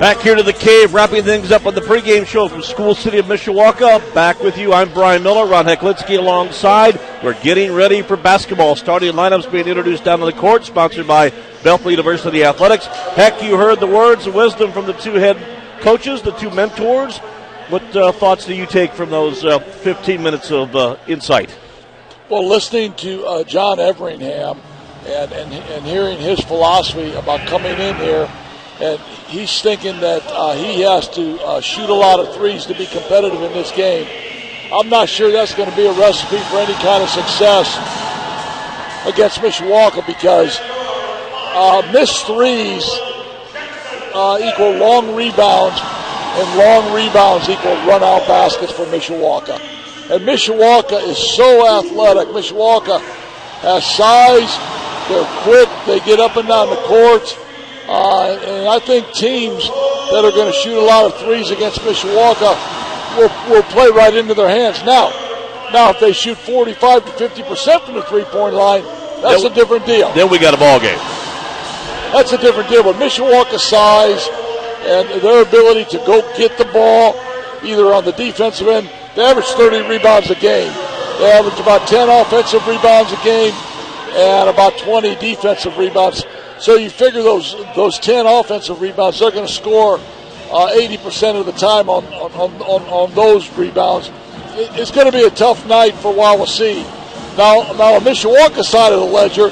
Back here to the cave, wrapping things up on the pregame show from School City of Mishawaka. Back with you, I'm Brian Miller, Ron Hecklinski alongside. We're getting ready for basketball. Starting lineups being introduced down on the court, sponsored by Bethel University Athletics. Heck, you heard the words of wisdom from the two head coaches, the two mentors. What uh, thoughts do you take from those uh, 15 minutes of uh, insight? Well, listening to uh, John Everingham and, and, and hearing his philosophy about coming in here and he's thinking that uh, he has to uh, shoot a lot of threes to be competitive in this game. I'm not sure that's going to be a recipe for any kind of success against Mishawaka because uh, missed threes uh, equal long rebounds, and long rebounds equal run out baskets for Mishawaka. And Mishawaka is so athletic. Mishawaka has size, they're quick, they get up and down the court. Uh, and I think teams that are going to shoot a lot of threes against Mishawaka will, will play right into their hands. Now, now if they shoot 45 to 50 percent from the three-point line, that's then, a different deal. Then we got a ball game. That's a different deal. But Mishawaka's size and their ability to go get the ball, either on the defensive end, they average 30 rebounds a game. They average about 10 offensive rebounds a game and about 20 defensive rebounds so you figure those those 10 offensive rebounds, they're going to score uh, 80% of the time on, on, on, on those rebounds. It, it's going to be a tough night for Wawasee. Now, now on Mishawaka side of the ledger,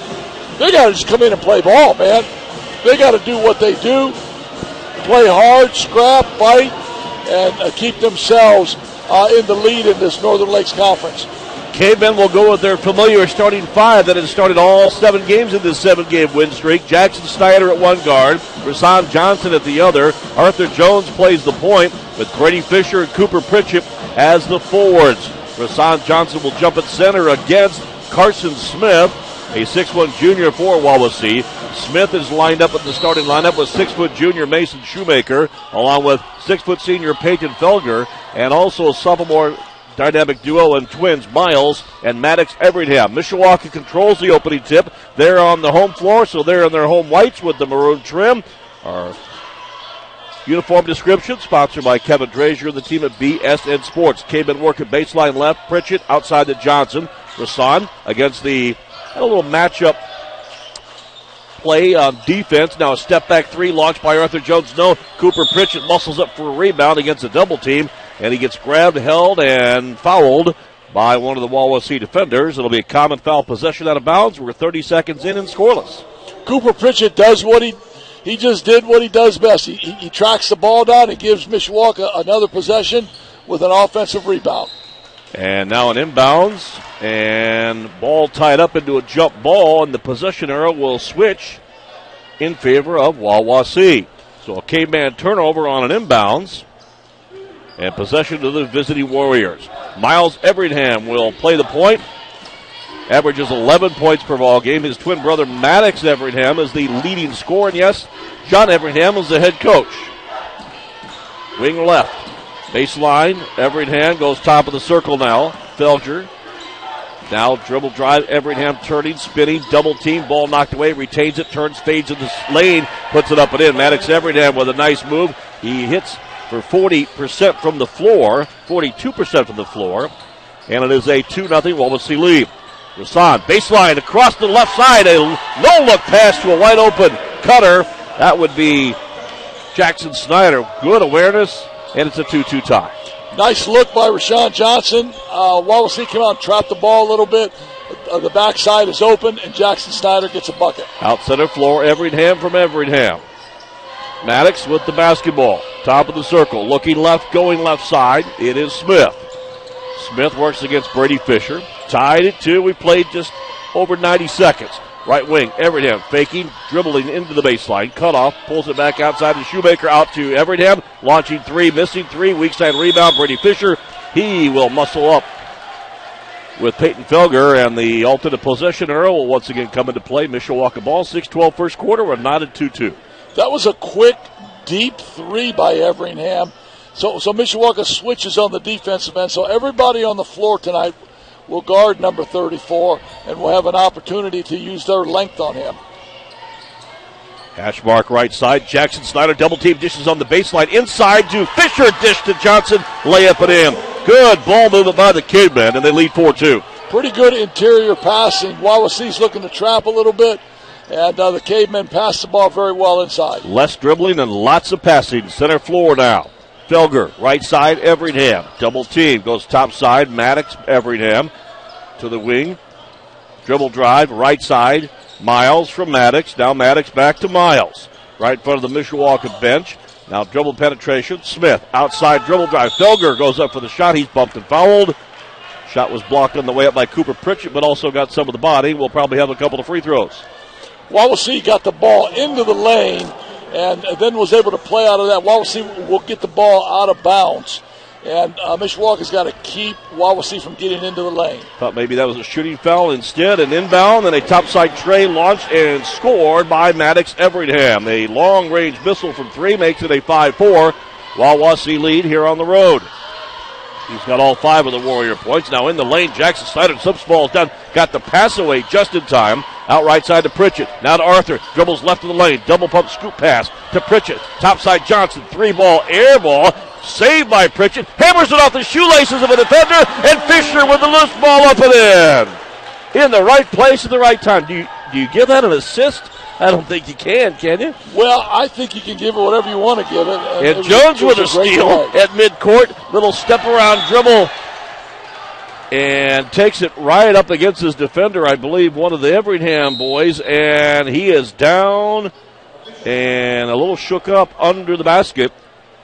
they got to just come in and play ball, man. They got to do what they do, play hard, scrap, fight, and uh, keep themselves uh, in the lead in this Northern Lakes Conference. Cavemen will go with their familiar starting five that has started all seven games in this seven game win streak. Jackson Snyder at one guard, Rasan Johnson at the other. Arthur Jones plays the point with Brady Fisher and Cooper Pritchett as the forwards. Rasan Johnson will jump at center against Carson Smith, a 6'1 junior for Wawasee. Smith is lined up at the starting lineup with 6 foot junior Mason Shoemaker, along with 6 foot senior Peyton Felger, and also sophomore dynamic duo and twins Miles and Maddox Everingham. Mishawaka controls the opening tip. They're on the home floor, so they're in their home whites with the maroon trim. Our uniform description sponsored by Kevin Drazier and the team at BSN Sports. Caveman work at baseline left. Pritchett outside the Johnson. Rasan against the had a little matchup play on defense. Now a step back three launched by Arthur Jones. No, Cooper Pritchett muscles up for a rebound against a double team and he gets grabbed, held, and fouled by one of the Wawasee defenders. It'll be a common foul possession out of bounds. We're 30 seconds in and scoreless. Cooper Pritchett does what he he just did what he does best. He, he, he tracks the ball down and gives Mishawaka another possession with an offensive rebound. And now an inbounds and ball tied up into a jump ball, and the possession arrow will switch in favor of Wawasee. So a caveman turnover on an inbounds and possession to the visiting Warriors. Miles Everingham will play the point. Averages 11 points per ball game. His twin brother Maddox Everingham is the leading scorer. And yes, John Everingham is the head coach. Wing left. Baseline. Everingham goes top of the circle now. Felger. Now dribble drive. Everingham turning, spinning, double team. Ball knocked away. Retains it. Turns, fades in the lane. Puts it up and in. Maddox Everingham with a nice move. He hits for 40% from the floor, 42% from the floor. And it is a 2 0 Wawasee lead. Rasan, baseline across the left side, a low look pass to a wide open cutter. That would be Jackson Snyder. Good awareness, and it's a 2 2 tie. Nice look by Rashawn Johnson. Uh, Wawasee came out and trapped the ball a little bit. Uh, the backside is open, and Jackson Snyder gets a bucket. Out center floor, Everingham from Everingham. Maddox with the basketball. Top of the circle. Looking left, going left side. It is Smith. Smith works against Brady Fisher. Tied at two. We played just over 90 seconds. Right wing, Everingham faking, dribbling into the baseline, cut off, pulls it back outside to Shoemaker, out to Everingham, launching three, missing three, weak side rebound, Brady Fisher. He will muscle up with Peyton Felger, and the alternate possession arrow will once again come into play. Mishawaka ball, 6 12 first quarter. We're knotted 2 2. That was a quick, deep three by Everingham. So, so Mishawaka switches on the defensive end. So everybody on the floor tonight will guard number 34 and will have an opportunity to use their length on him. Hash mark right side. Jackson Snyder double team dishes on the baseline. Inside to Fisher. Dish to Johnson. Layup it in. Good ball movement by the Cavemen, and they lead 4 2. Pretty good interior passing. Wawasee's looking to trap a little bit, and uh, the Cavemen pass the ball very well inside. Less dribbling and lots of passing. Center floor now. Felger, right side, Everingham. Double team. Goes top side. Maddox, Everingham to the wing. Dribble drive, right side. Miles from Maddox. Now Maddox back to Miles. Right in front of the Mishawaka bench. Now dribble penetration. Smith outside dribble drive. Felger goes up for the shot. He's bumped and fouled. Shot was blocked on the way up by Cooper Pritchett, but also got some of the body. We'll probably have a couple of free throws. Wawasee got the ball into the lane and then was able to play out of that. Wawasee will get the ball out of bounds. And uh, Mishawaka's got to keep Wawasee from getting into the lane. Thought maybe that was a shooting foul instead. An inbound, and a topside tray launched and scored by Maddox Everingham. A long range missile from three makes it a 5 4. Wawasee lead here on the road. He's got all five of the Warrior points. Now in the lane, Jackson Snyder slips balls down. Got the pass away just in time. Out right side to Pritchett. Now to Arthur. Dribbles left of the lane. Double pump scoop pass to Pritchett. Top side Johnson. Three ball air ball. Saved by Pritchett. Hammers it off the shoelaces of a defender. And Fisher with the loose ball up and in. In the right place at the right time. Do you, do you give that an assist? I don't think you can, can you? Well, I think you can give it whatever you want to give it. And, and it Jones was, with a steal at midcourt. Little step around dribble. And takes it right up against his defender, I believe, one of the Everingham boys. And he is down and a little shook up under the basket.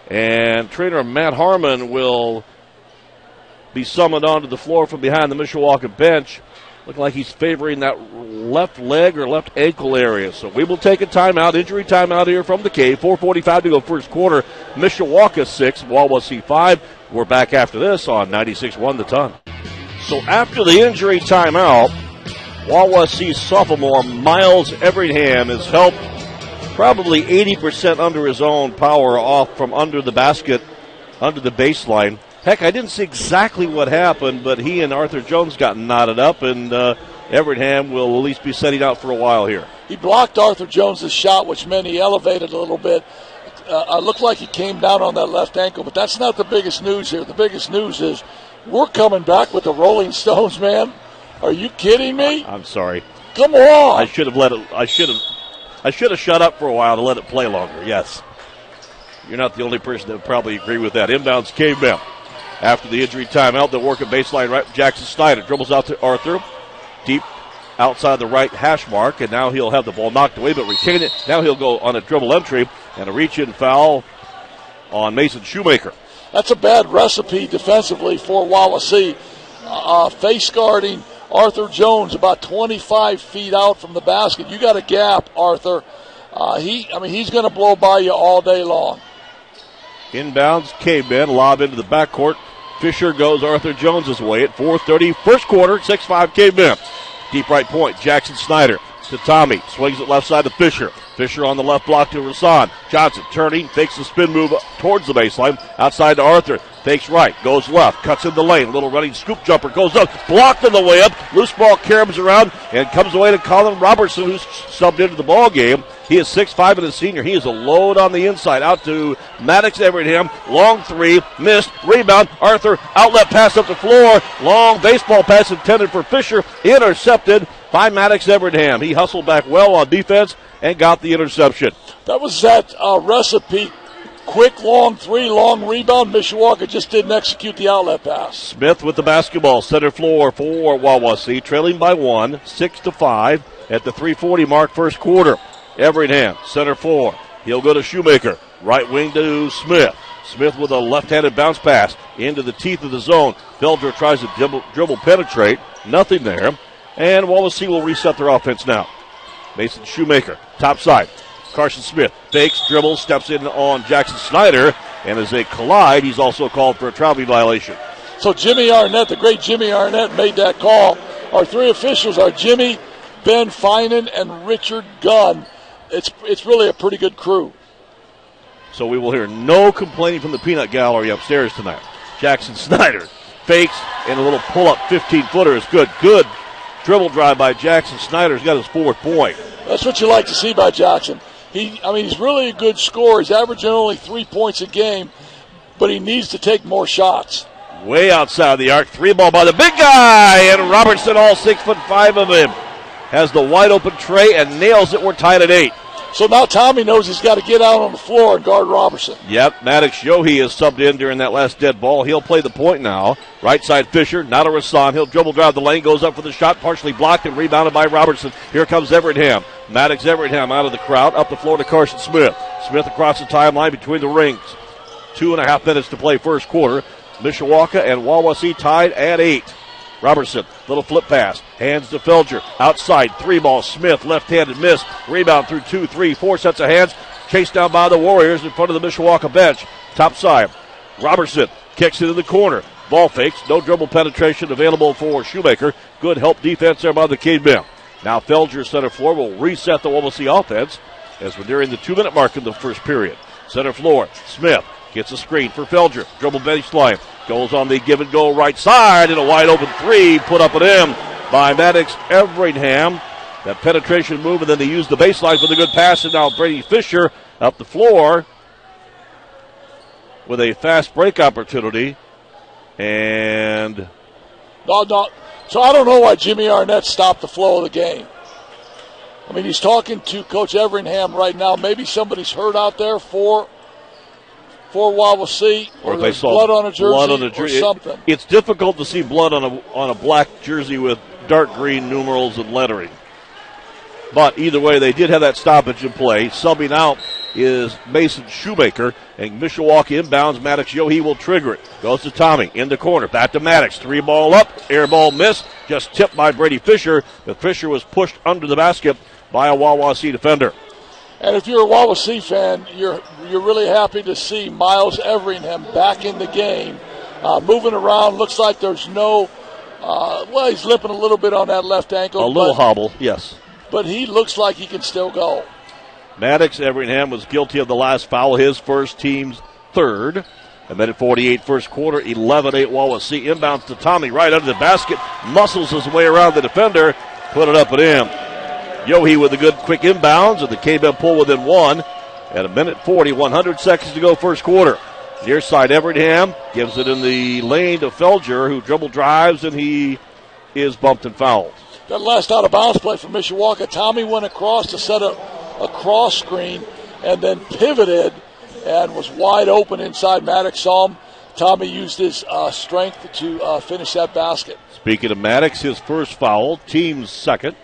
And trainer Matt Harmon will be summoned onto the floor from behind the Mishawaka bench. Look like he's favoring that left leg or left ankle area. So we will take a timeout, injury timeout here from the cave. 4:45 to go first quarter. Mishawaka six, Wawasee five. We're back after this on 96-1 the ton. So after the injury timeout, Wawasee sophomore Miles Everingham has helped probably 80% under his own power off from under the basket, under the baseline. Heck, I didn't see exactly what happened, but he and Arthur Jones got knotted up, and uh, Everingham will at least be setting out for a while here. He blocked Arthur Jones' shot, which meant he elevated a little bit. Uh, it looked like he came down on that left ankle, but that's not the biggest news here. The biggest news is we're coming back with the Rolling Stones, man. Are you kidding me? I'm sorry. Come on. I should have let it. I should have. I should have shut up for a while to let it play longer. Yes. You're not the only person that would probably agree with that. Inbounds Cavemen after the injury timeout. They'll work at baseline right. Jackson Snyder dribbles out to Arthur. Deep outside the right hash mark, and now he'll have the ball knocked away but retain it. Now he'll go on a dribble entry and a reach in foul on Mason Shoemaker. That's a bad recipe defensively for Wawasee. Uh, face guarding Arthur Jones about 25 feet out from the basket. You got a gap, Arthur. Uh, he, I mean, he's going to blow by you all day long. Inbounds, Cavemen, lob into the backcourt. Fisher goes Arthur Jones's way at 4:30, first quarter, 6-5 Cavemen. Deep right point, Jackson Snyder to Tommy, swings it left side to Fisher. Fisher on the left block to Rasan. Johnson turning, fakes the spin move towards the baseline, outside to Arthur. Fakes right, goes left, cuts in the lane. Little running scoop jumper goes up, blocked on the way up. Loose ball caroms around and comes away to Colin Robertson, who's subbed into the ball game. He is 6'5 and a senior. He is a load on the inside. Out to Maddox Everingham. Long three, missed. Rebound. Arthur, outlet pass up the floor. Long baseball pass intended for Fisher. Intercepted by Maddox Everingham. He hustled back well on defense and got the interception. That was that uh, recipe quick, long three, long rebound. Mishawaka just didn't execute the outlet pass. Smith with the basketball, center floor for Wawasee, trailing by one, six to five at the 340 mark first quarter. Everingham, center floor. He'll go to Shoemaker, right wing to Smith. Smith with a left-handed bounce pass into the teeth of the zone. Felger tries to dribble, dribble penetrate. Nothing there. And Wawasee will reset their offense now. Mason Shoemaker, top side. Carson Smith fakes, dribbles, steps in on Jackson Snyder, and as they collide, he's also called for a traveling violation. So Jimmy Arnett, the great Jimmy Arnett, made that call. Our three officials are Jimmy, Ben Finan, and Richard Gunn. It's it's really a pretty good crew. So we will hear no complaining from the peanut gallery upstairs tonight. Jackson Snyder fakes and a little pull up 15 footer is good. Good dribble drive by Jackson Snyder. He's got his fourth point. That's what you like to see by Jackson. He, I mean, he's really a good scorer. He's averaging only three points a game, but he needs to take more shots. Way outside the arc, three ball by the big guy, and Robertson, all six foot five of him, has the wide open tray and nails it. We're tied at eight. So now Tommy knows he's got to get out on the floor and guard Robertson. Yep, Maddox Yohe is subbed in during that last dead ball. He'll play the point now. Right side Fisher, not a Rasan. He'll dribble drive the lane, goes up for the shot, partially blocked and rebounded by Robertson. Here comes Everingham. Maddox Everingham out of the crowd, up the floor to Carson Smith. Smith across the timeline between the rings. Two and a half minutes to play first quarter. Mishawaka and Wawasee tied at eight. Robertson, little flip pass, hands to Felger, outside, three ball, Smith, left-handed miss, rebound through two, three, four sets of hands, chased down by the Warriors in front of the Mishawaka bench, top side. Robertson kicks it in the corner, ball fakes, no dribble penetration available for Shoemaker. Good help defense there by the Cavemen. Now Felger center floor will reset the Wawasee offense as we're nearing the two-minute mark in the first period. Center floor, Smith gets a screen for Felger, dribble baseline, Goes on the give and go right side and a wide open three put up at him by Maddox Everingham. That penetration move, and then they use the baseline for the good pass. And now Brady Fisher up the floor with a fast break opportunity. And. No, no. So I don't know why Jimmy Arnett stopped the flow of the game. I mean, he's talking to Coach Everingham right now. Maybe somebody's hurt out there for for Wawasee, or, or they saw blood on a jersey, blood on a jersey. or something. It, it's difficult to see blood on a on a black jersey with dark green numerals and lettering. But either way, they did have that stoppage in play. Subbing out is Mason Shoemaker, and Mishawaka inbounds. Maddox Yohe will trigger it. Goes to Tommy in the corner. Back to Maddox. Three ball up. Air ball miss. Just tipped by Brady Fisher. But Fisher was pushed under the basket by a Wawasee defender. And if you're a Wawasee fan, you're you're really happy to see Miles Everingham back in the game, uh, moving around. Looks like there's no. Uh, well, he's limping a little bit on that left ankle. A little but, hobble, yes. But he looks like he can still go. Maddox Everingham was guilty of the last foul, his first team's third. And then at 48 first quarter, 11 8 Wawasee inbounds to Tommy right under the basket, muscles his way around the defender, put it up and in. Yohe with a good quick inbounds, and the K-Men pull within one. At a minute 40, 100 seconds to go first quarter. Near side Everingham gives it in the lane to Felger, who dribble drives, and he is bumped and fouled. That last out of bounds play for Mishawaka. Tommy went across to set a, a cross screen and then pivoted and was wide open inside Maddox saw him. Tommy used his uh, strength to uh, finish that basket. Speaking of Maddox, his first foul, team's second.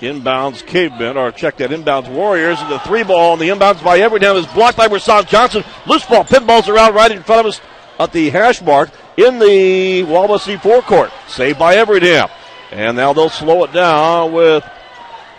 Inbounds cavemen, or check that inbounds Warriors, and the three ball on the inbounds by Everingham is blocked by Rasan Johnson. Loose ball, pinballs around right in front of us at the hash mark in the Wawasee forecourt. Saved by Everingham. And now they'll slow it down with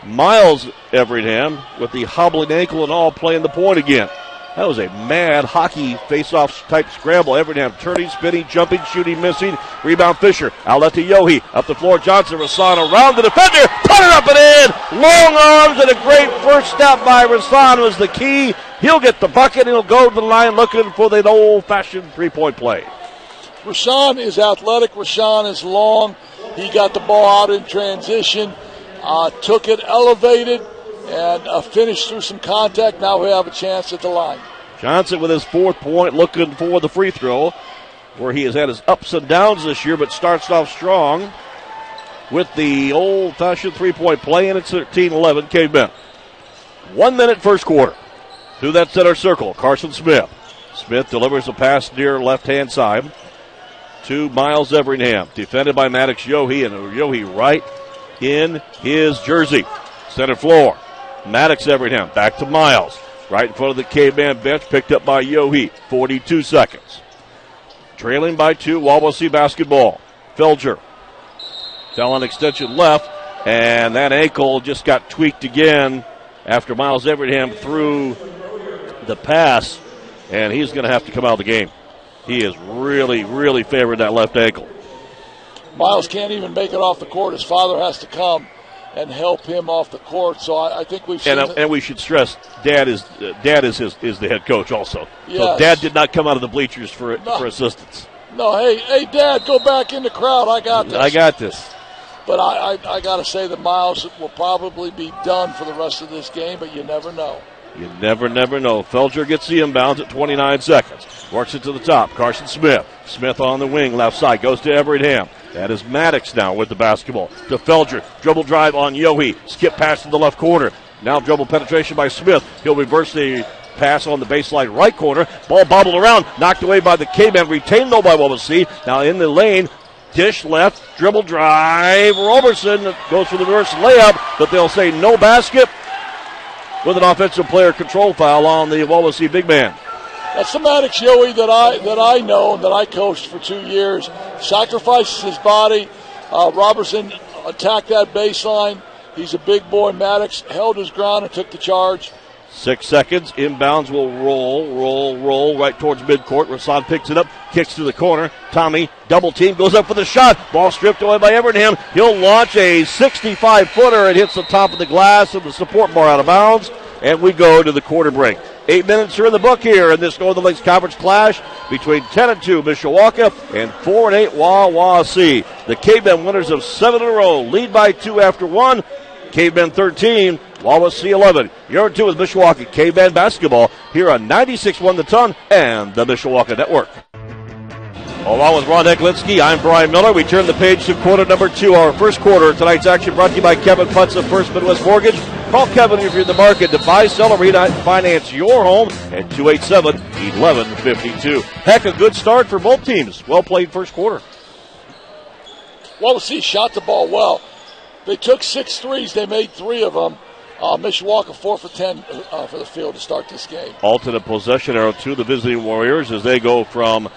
Miles Everingham with the hobbling ankle and all playing the point again. That was a mad hockey face-off type scramble. Everingham turning, spinning, jumping, shooting, missing. Rebound Fisher. Outlet to Yohe. Up the floor. Johnson. Rasan around the defender. Put it up and in. Long arms and a great first step by Rasan was the key. He'll get the bucket. He'll go to the line looking for the old-fashioned three-point play. Rasan is athletic. Rasan is long. He got the ball out in transition. Uh, took it elevated and uh, finished through some contact. Now we have a chance at the line. Johnson with his fourth point, looking for the free throw, where he has had his ups and downs this year, but starts off strong with the old fashioned three point play, and it's 13 11 Cavemen. One minute first quarter. Through that center circle, Carson Smith. Smith delivers a pass near left hand side to Miles Everingham, defended by Maddox Yohe, and Yohe right in his jersey. Center floor. Maddox Everingham back to Miles. Right in front of the Caveman bench, picked up by Yohe. 42 seconds. Trailing by two, Wawasee basketball. Felger fell on extension left. And that ankle just got tweaked again after Miles Everingham threw the pass, and he's going to have to come out of the game. He is really, really favoring that left ankle. Miles can't even make it off the court. His father has to come and help him off the court. So I, I think we've and, uh, and we should stress, Dad is uh, Dad is his, is the head coach also. Yes. So Dad did not come out of the bleachers for No. for assistance. no, hey, hey, Dad, go back in the crowd. I got this. I got this. But I, I, I got to say that Miles will probably be done for the rest of this game. But you never know. You never, never know. Felger gets the inbounds at 29 seconds. Works it to the top. Carson Smith. Smith on the wing, left side. Goes to Everett That is Maddox now with the basketball. To Felger. Dribble drive on Yohe. Skip pass to the left corner. Now dribble penetration by Smith. He'll reverse the pass on the baseline right corner. Ball bobbled around. Knocked away by the K-Man. Retained though by Wawasee. Now in the lane. Dish left. Dribble drive. Robertson goes for the reverse layup, but they'll say no basket with an offensive player control foul on the Wawasee big man. That's Maddox Yohe that I that I know and that I coached for two years. Sacrifices his body. Uh, Robertson attacked that baseline. He's a big boy. Maddox held his ground and took the charge. Six seconds. Inbounds will roll, roll, roll right towards midcourt. Rasan picks it up, kicks to the corner. Tommy, double team, goes up for the shot. Ball stripped away by Everingham. He'll launch a 65 footer. It hits the top of the glass of the support bar out of bounds. And we go to the quarter break. Eight minutes are in the book here in this Northern Lakes Conference clash between 10 and 2 Mishawaka and 4 and 8 Wawasee. The Cavemen winners of seven in a row lead by two after one. Cavemen 13, Wawasee 11. You're in two with Mishawaka Caveman basketball here on 96.1 The Ton and the Mishawaka Network. Along with Ron Hecklinski, I'm Brian Miller. We turn the page to quarter number two, our first quarter. Tonight's action brought to you by Kevin Putz of First Midwest Mortgage. Call Kevin if you're in the market to buy, sell, or refinance your home at 287-1152. Heck, a good start for both teams. Well played first quarter. Wawasee shot the ball well. They took six threes. They made three of them. Uh, Mishawaka four for ten uh, for the field to start this game. Alternate possession arrow to the visiting Warriors as they go from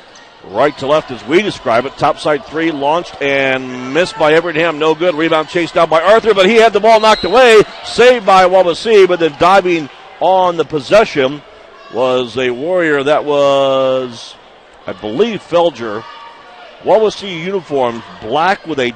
right to left as we describe it. Topside three launched and missed by Everingham. No good. Rebound chased down by Arthur, but he had the ball knocked away. Saved by Wawasee, but then diving on the possession was a Warrior that was, I believe, Felger. Wawasee uniform, black with a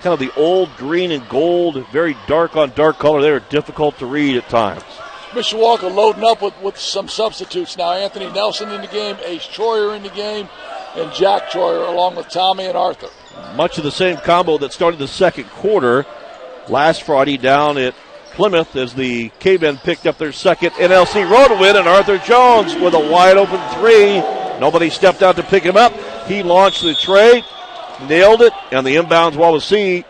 kind of the old green and gold, very dark on dark color. They are difficult to read at times. Mishawaka loading up with, with some substitutes now. Anthony Nelson in the game, Ace Troyer in the game, and Jack Troyer along with Tommy and Arthur. Much of the same combo that started the second quarter last Friday down at Plymouth as the Cavemen picked up their second NLC road win, and Arthur Jones with a wide open three. Nobody stepped out to pick him up. He launched the tray, nailed it, and the inbounds Wawasee,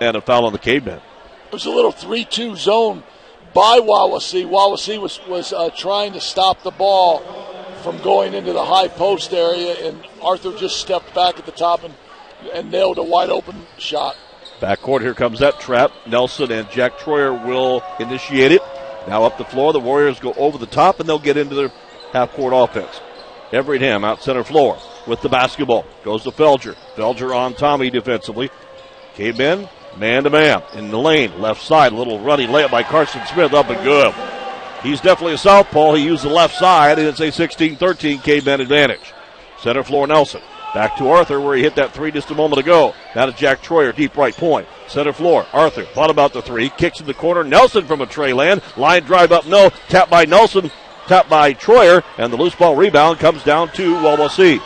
and a foul on the Cavemen. It was a little 3 2 zone by Wawasee. Wawasee was, was uh, trying to stop the ball from going into the high post area, and Arthur just stepped back at the top and, and nailed a wide open shot. Backcourt, here comes that trap. Nelson and Jack Troyer will initiate it. Now up the floor, the Warriors go over the top and they'll get into their half court offense. Everingham out center floor with the basketball. Goes to Felger. Felger on Tommy defensively. Cavemen, man to man in the lane, left side. A little running layup by Carson Smith up and good. He's definitely a southpaw. He used the left side, and it's a 16 13 Cavemen advantage. Center floor Nelson. Back to Arthur where he hit that three just a moment ago. Now to Jack Troyer, deep right point. Center floor. Arthur thought about the three. Kicks in the corner. Nelson from a tray land. Line drive up. No. Tap by Nelson. Tap by Troyer. And the loose ball rebound comes down to Wawasee.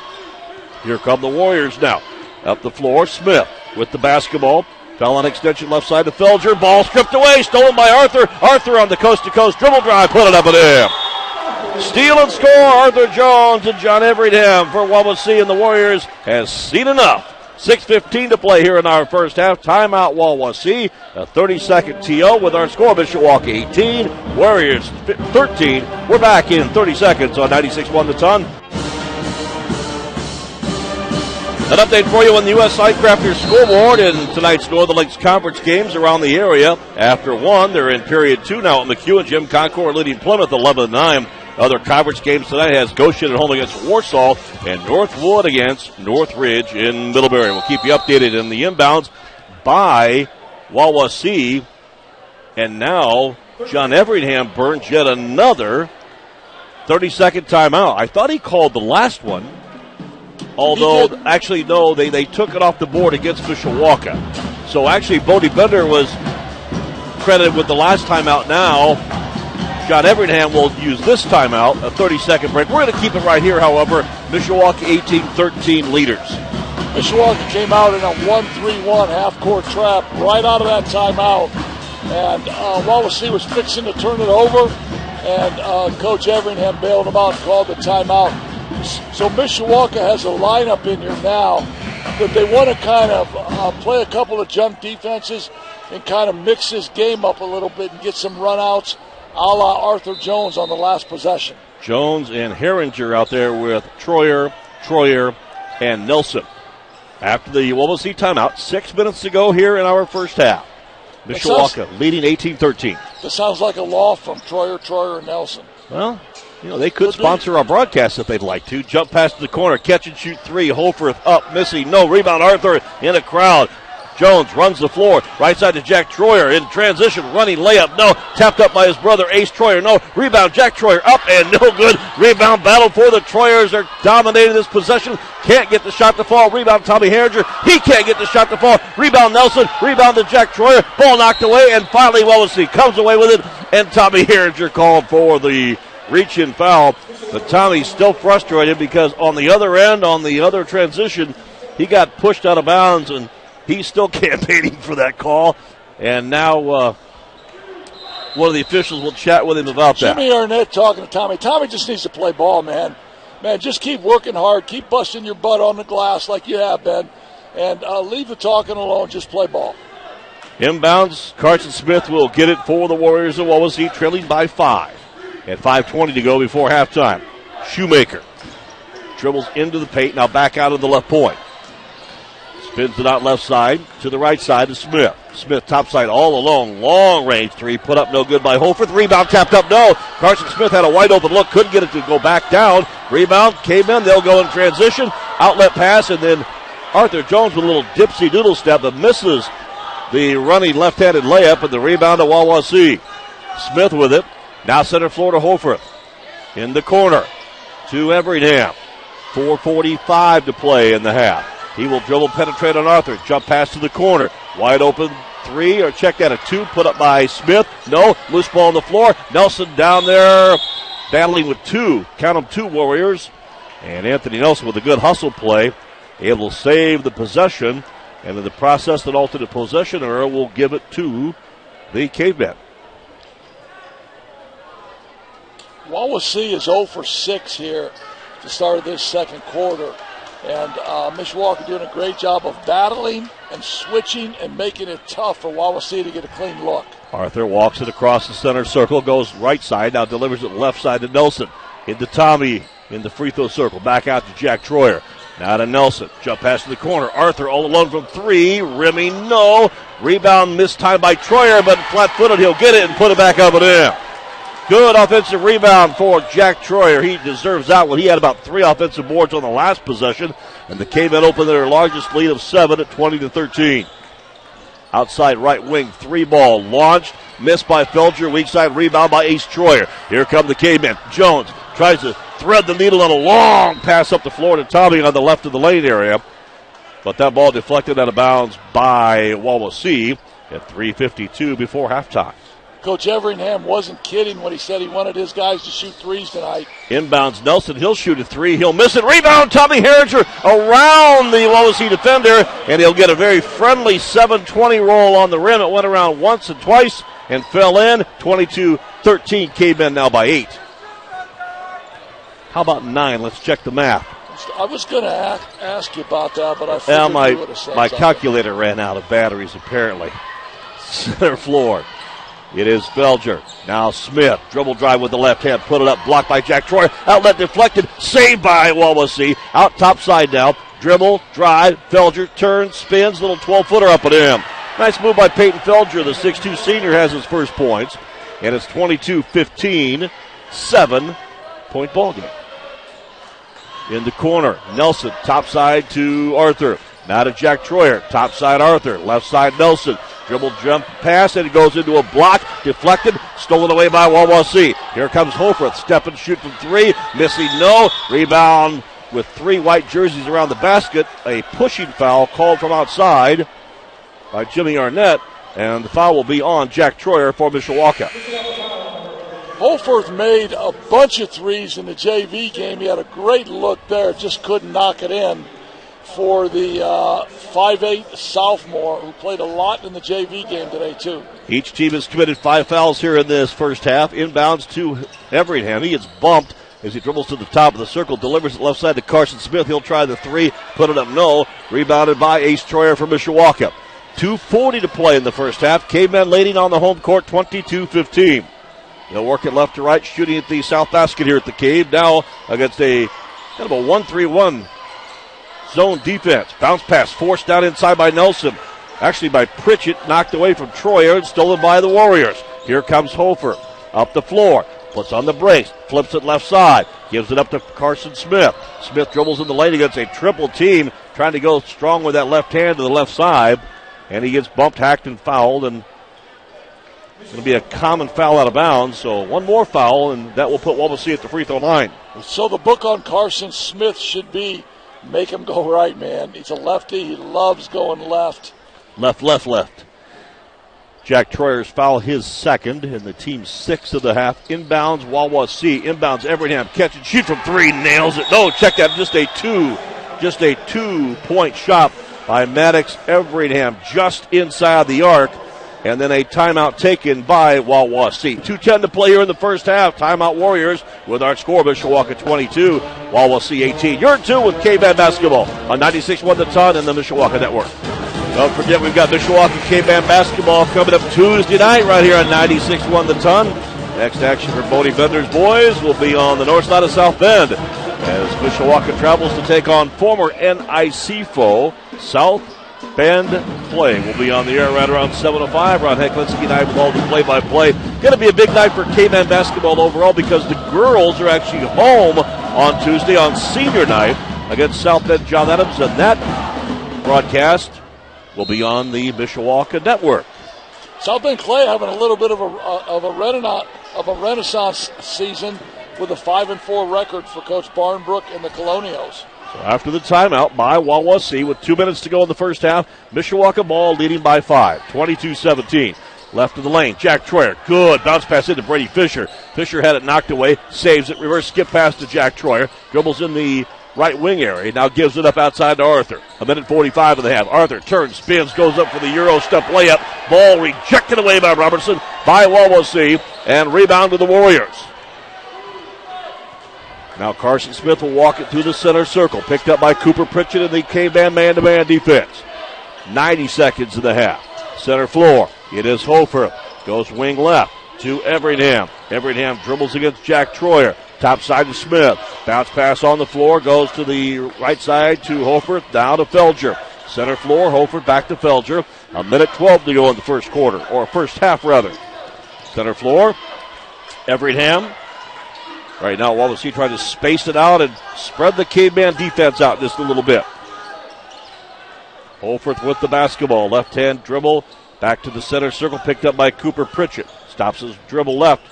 Here come the Warriors now. Up the floor. Smith with the basketball. On extension left side to Felger. Ball stripped away. Stolen by Arthur. Arthur on the coast to coast dribble drive. Put it up and in. Steal and score, Arthur Jones and John Everingham for Wawasee, and the Warriors has seen enough. 6.15 to play here in our first half. Timeout, Wawasee. A 30 second TO with our score, Mishawaka 18, Warriors 13. We're back in 30 seconds on 96 1 the ton. An update for you on the U.S. Sightcrafters scoreboard in tonight's Northern Lakes Conference games around the area. After one, they're in period two now at McEwen. Jim Concord leading Plymouth 11 9. Other conference games tonight has Goshen at home against Warsaw and Northwood against Northridge in Middlebury. We'll keep you updated in the inbounds by Wawasee. And now John Everingham burns yet another 30 second timeout. I thought he called the last one. Although, actually, no, they, they took it off the board against Mishawaka. So actually, Bodie Bender was credited with the last timeout now. John Everingham will use this timeout, a 30 second break. We're going to keep it right here, however. Mishawaka 18 13 leaders. Mishawaka came out in a 1 3 1 half court trap right out of that timeout. And uh, Wawasee was fixing to turn it over, and uh, Coach Everingham bailed him out and called the timeout. So Mishawaka has a lineup in here now that they want to kind of uh, play a couple of junk defenses and kind of mix this game up a little bit and get some runouts a la Arthur Jones on the last possession. Jones and Herringer out there with Troyer, Troyer, and Nelson. After the Wawasee timeout, six minutes to go here in our first half. Mishawaka leading 18-13. That sounds like a law from Troyer, Troyer, and Nelson. Well, you know, they could sponsor our broadcast if they'd like to. Jump past the corner, catch and shoot three. Holforth up, missing. No rebound. Arthur in a crowd. Jones runs the floor. Right side to Jack Troyer in transition. Running layup. No. Tapped up by his brother Ace Troyer. No. Rebound. Jack Troyer up and no good. Rebound battle for the Troyers. Are dominating this possession. Can't get the shot to fall. Rebound Tommy Herringer. He can't get the shot to fall. Rebound Nelson. Rebound to Jack Troyer. Ball knocked away and finally Wawasee comes away with it. And Tommy Herringer called for the reach in foul. But Tommy's still frustrated because on the other end, on the other transition, he got pushed out of bounds and He's still campaigning for that call. And now uh, one of the officials will chat with him about that. Jimmy Arnett talking to Tommy. Tommy just needs to play ball, man. Man, just keep working hard. Keep busting your butt on the glass like you have been. And uh, leave the talking alone. Just play ball. Inbounds, Carson Smith will get it for the Warriors of Wawasee, trailing by five. At 5.20 to go before halftime. Shoemaker dribbles into the paint, now back out of the left point. Spins it out left side to the right side to Smith. Smith top side all along. Long range three. Put up no good by Holforth. Rebound tapped up no. Carson Smith had a wide open look. Couldn't get it to go back down. Rebound came in. They'll go in transition. Outlet pass and then Arthur Jones with a little dipsy doodle step but misses the running left handed layup and the rebound to Wawasee. Smith with it. Now center floor to. In the corner to Everingham. 4.45 to play in the half. He will dribble, penetrate on Arthur. Jump pass to the corner. Wide open three, or check that a two, put up by Smith. No, loose ball on the floor. Nelson down there, battling with two. Count them two Warriors. And Anthony Nelson with a good hustle play, able to save the possession. And in the process, an alternate possession error will give it to the caveman. Wawasee is 0 for 6 here to start this second quarter. And uh, Mishawaka doing a great job of battling and switching and making it tough for Wawasee to get a clean look. Arthur walks it across the center circle, goes right side, now delivers it left side to Nelson. Into Tommy in the free throw circle. Back out to Jack Troyer. Now to Nelson. Jump pass to the corner. Arthur all alone from three. Rimming, no. Rebound missed time by Troyer, but flat footed. He'll get it and put it back up and in. Good offensive rebound for Jack Troyer. He deserves that one. He had about three offensive boards on the last possession, and the Cavemen opened their largest lead of seven at 20 to 13. Outside right wing, three ball launched, missed by Felger. Weak side rebound by Ace Troyer. Here come the Cavemen. Jones tries to thread the needle on a long pass up the floor to Tommy on the left of the lane area. But that ball deflected out of bounds by Wawasee at 3.52 before halftime. Coach Everingham wasn't kidding when he said he wanted his guys to shoot threes tonight. Inbounds Nelson. He'll shoot a three. He'll miss it. Rebound. Tommy Herringer around the Wawasee defender, and he'll get a very friendly 7-20 roll on the rim. It went around once and twice and fell in. 22-13. Cavemen now by eight. How about nine? Let's check the math. I was going to ask, you about that, but I figured my, you would have said My calculator ran out of batteries, apparently. Center floor. It is Felger. Now Smith. Dribble drive with the left hand. Put it up. Blocked by Jack Troy. Outlet deflected. Saved by Wawasee. Out top side now. Dribble, drive. Felger turns, spins. Little 12 footer up at him. Nice move by Peyton Felger. The 6'2 senior has his first points. And it's 22 15. Seven point ball game. In the corner. Nelson. Top side to Arthur. Now to Jack Troyer. Top side Arthur. Left side Nelson. Dribble jump pass, and it goes into a block. Deflected, stolen away by Wawasee. Here comes Hofer. Step and shoot from three. Missing no. Rebound with three white jerseys around the basket. A pushing foul called from outside by Jimmy Arnett. And the foul will be on Jack Troyer for Mishawaka. Holforth made a bunch of threes in the JV game. He had a great look there, just couldn't knock it in for the uh, 5'8 sophomore who played a lot in the JV game today, too. Each team has committed five fouls here in this first half. Inbounds to Everingham. He gets bumped as he dribbles to the top of the circle, delivers it left side to Carson Smith. He'll try the three, put it up no. Rebounded by Ace Troyer from Mishawaka. 2.40 to play in the first half. Cavemen leading on the home court 22 15. They'll work it left to right, shooting at the south basket here at the Cave. Now against a kind of a 1 3 1 zone defense. Bounce pass forced down inside by Nelson. Actually by Pritchett, knocked away from Troyer and stolen by the Warriors. Here comes Hofer up the floor. Puts on the brace, flips it left side, gives it up to Carson Smith. Smith dribbles in the lane against a triple team, trying to go strong with that left hand to the left side, and he gets bumped, hacked, and fouled, and it's going to be a common foul out of bounds. So one more foul, and that will put Wawasee at the free throw line. So the book on Carson Smith should be make him go right, man. He's a lefty. He loves going left. Left, left, left. Jack Troyer's foul, his second, and the team's sixth of the half. Inbounds, Wawasee. Inbounds, Everingham. Catch and shoot from three. Nails it. No, check that. Just a two. Just a two point shot by Maddox Everingham just inside the arc. And then a timeout taken by Wawasee. 2.10 to play here in the first half. Timeout Warriors with our score, Mishawaka 22, Wawasee 18. You're two with K-Band Basketball on 96.1 The Ton and the Mishawaka Network. Don't forget, we've got Mishawaka K-Band Basketball coming up Tuesday night right here on 96.1 The Ton. Next action for Bodie Bender's boys will be on the north side of South Bend as Mishawaka travels to take on former NIC foe, South Bend Clay. We'll be on the air right around 7.05. Ron Hecklinski and I with all the play-by-play. Going to be a big night for K-Man basketball overall because the girls are actually home on Tuesday on senior night against South Bend John Adams, and that broadcast will be on the Mishawaka Network. South Bend Clay having a little bit of a uh, of a renaissance of a renaissance season with a five and four record for Coach Barnbrook and the Colonials. So after the timeout by Wawasee with two minutes to go in the first half, Mishawaka ball leading by five, 22-17. Left of the lane, Jack Troyer. Good bounce pass into Brady Fisher. Fisher had it knocked away, saves it, reverse skip pass to Jack Troyer. Dribbles in the right wing area. Now gives it up outside to Arthur. A minute 45 of the half. Arthur turns, spins, goes up for the Euro step layup. Ball rejected away by Robertson by Wawasee and rebound to the Warriors. Now Carson Smith will walk it through the center circle. Picked up by Cooper Pritchett in the K-Man man-to-man defense. 90 seconds in the half. Center floor. It is Hofer. Goes wing left to Everingham. Everingham dribbles against Jack Troyer. Top side to Smith. Bounce pass on the floor. Goes to the right side to Hofer. Down to Felger. Center floor. Hofer back to Felger. A minute 12 to go in the first quarter, or first half rather. Center floor. Everingham Right now, Wawasee trying to space it out and spread the caveman defense out just a little bit. Holforth with the basketball. Left hand dribble. Back to the center circle. Picked up by Cooper Pritchett. Stops his dribble left.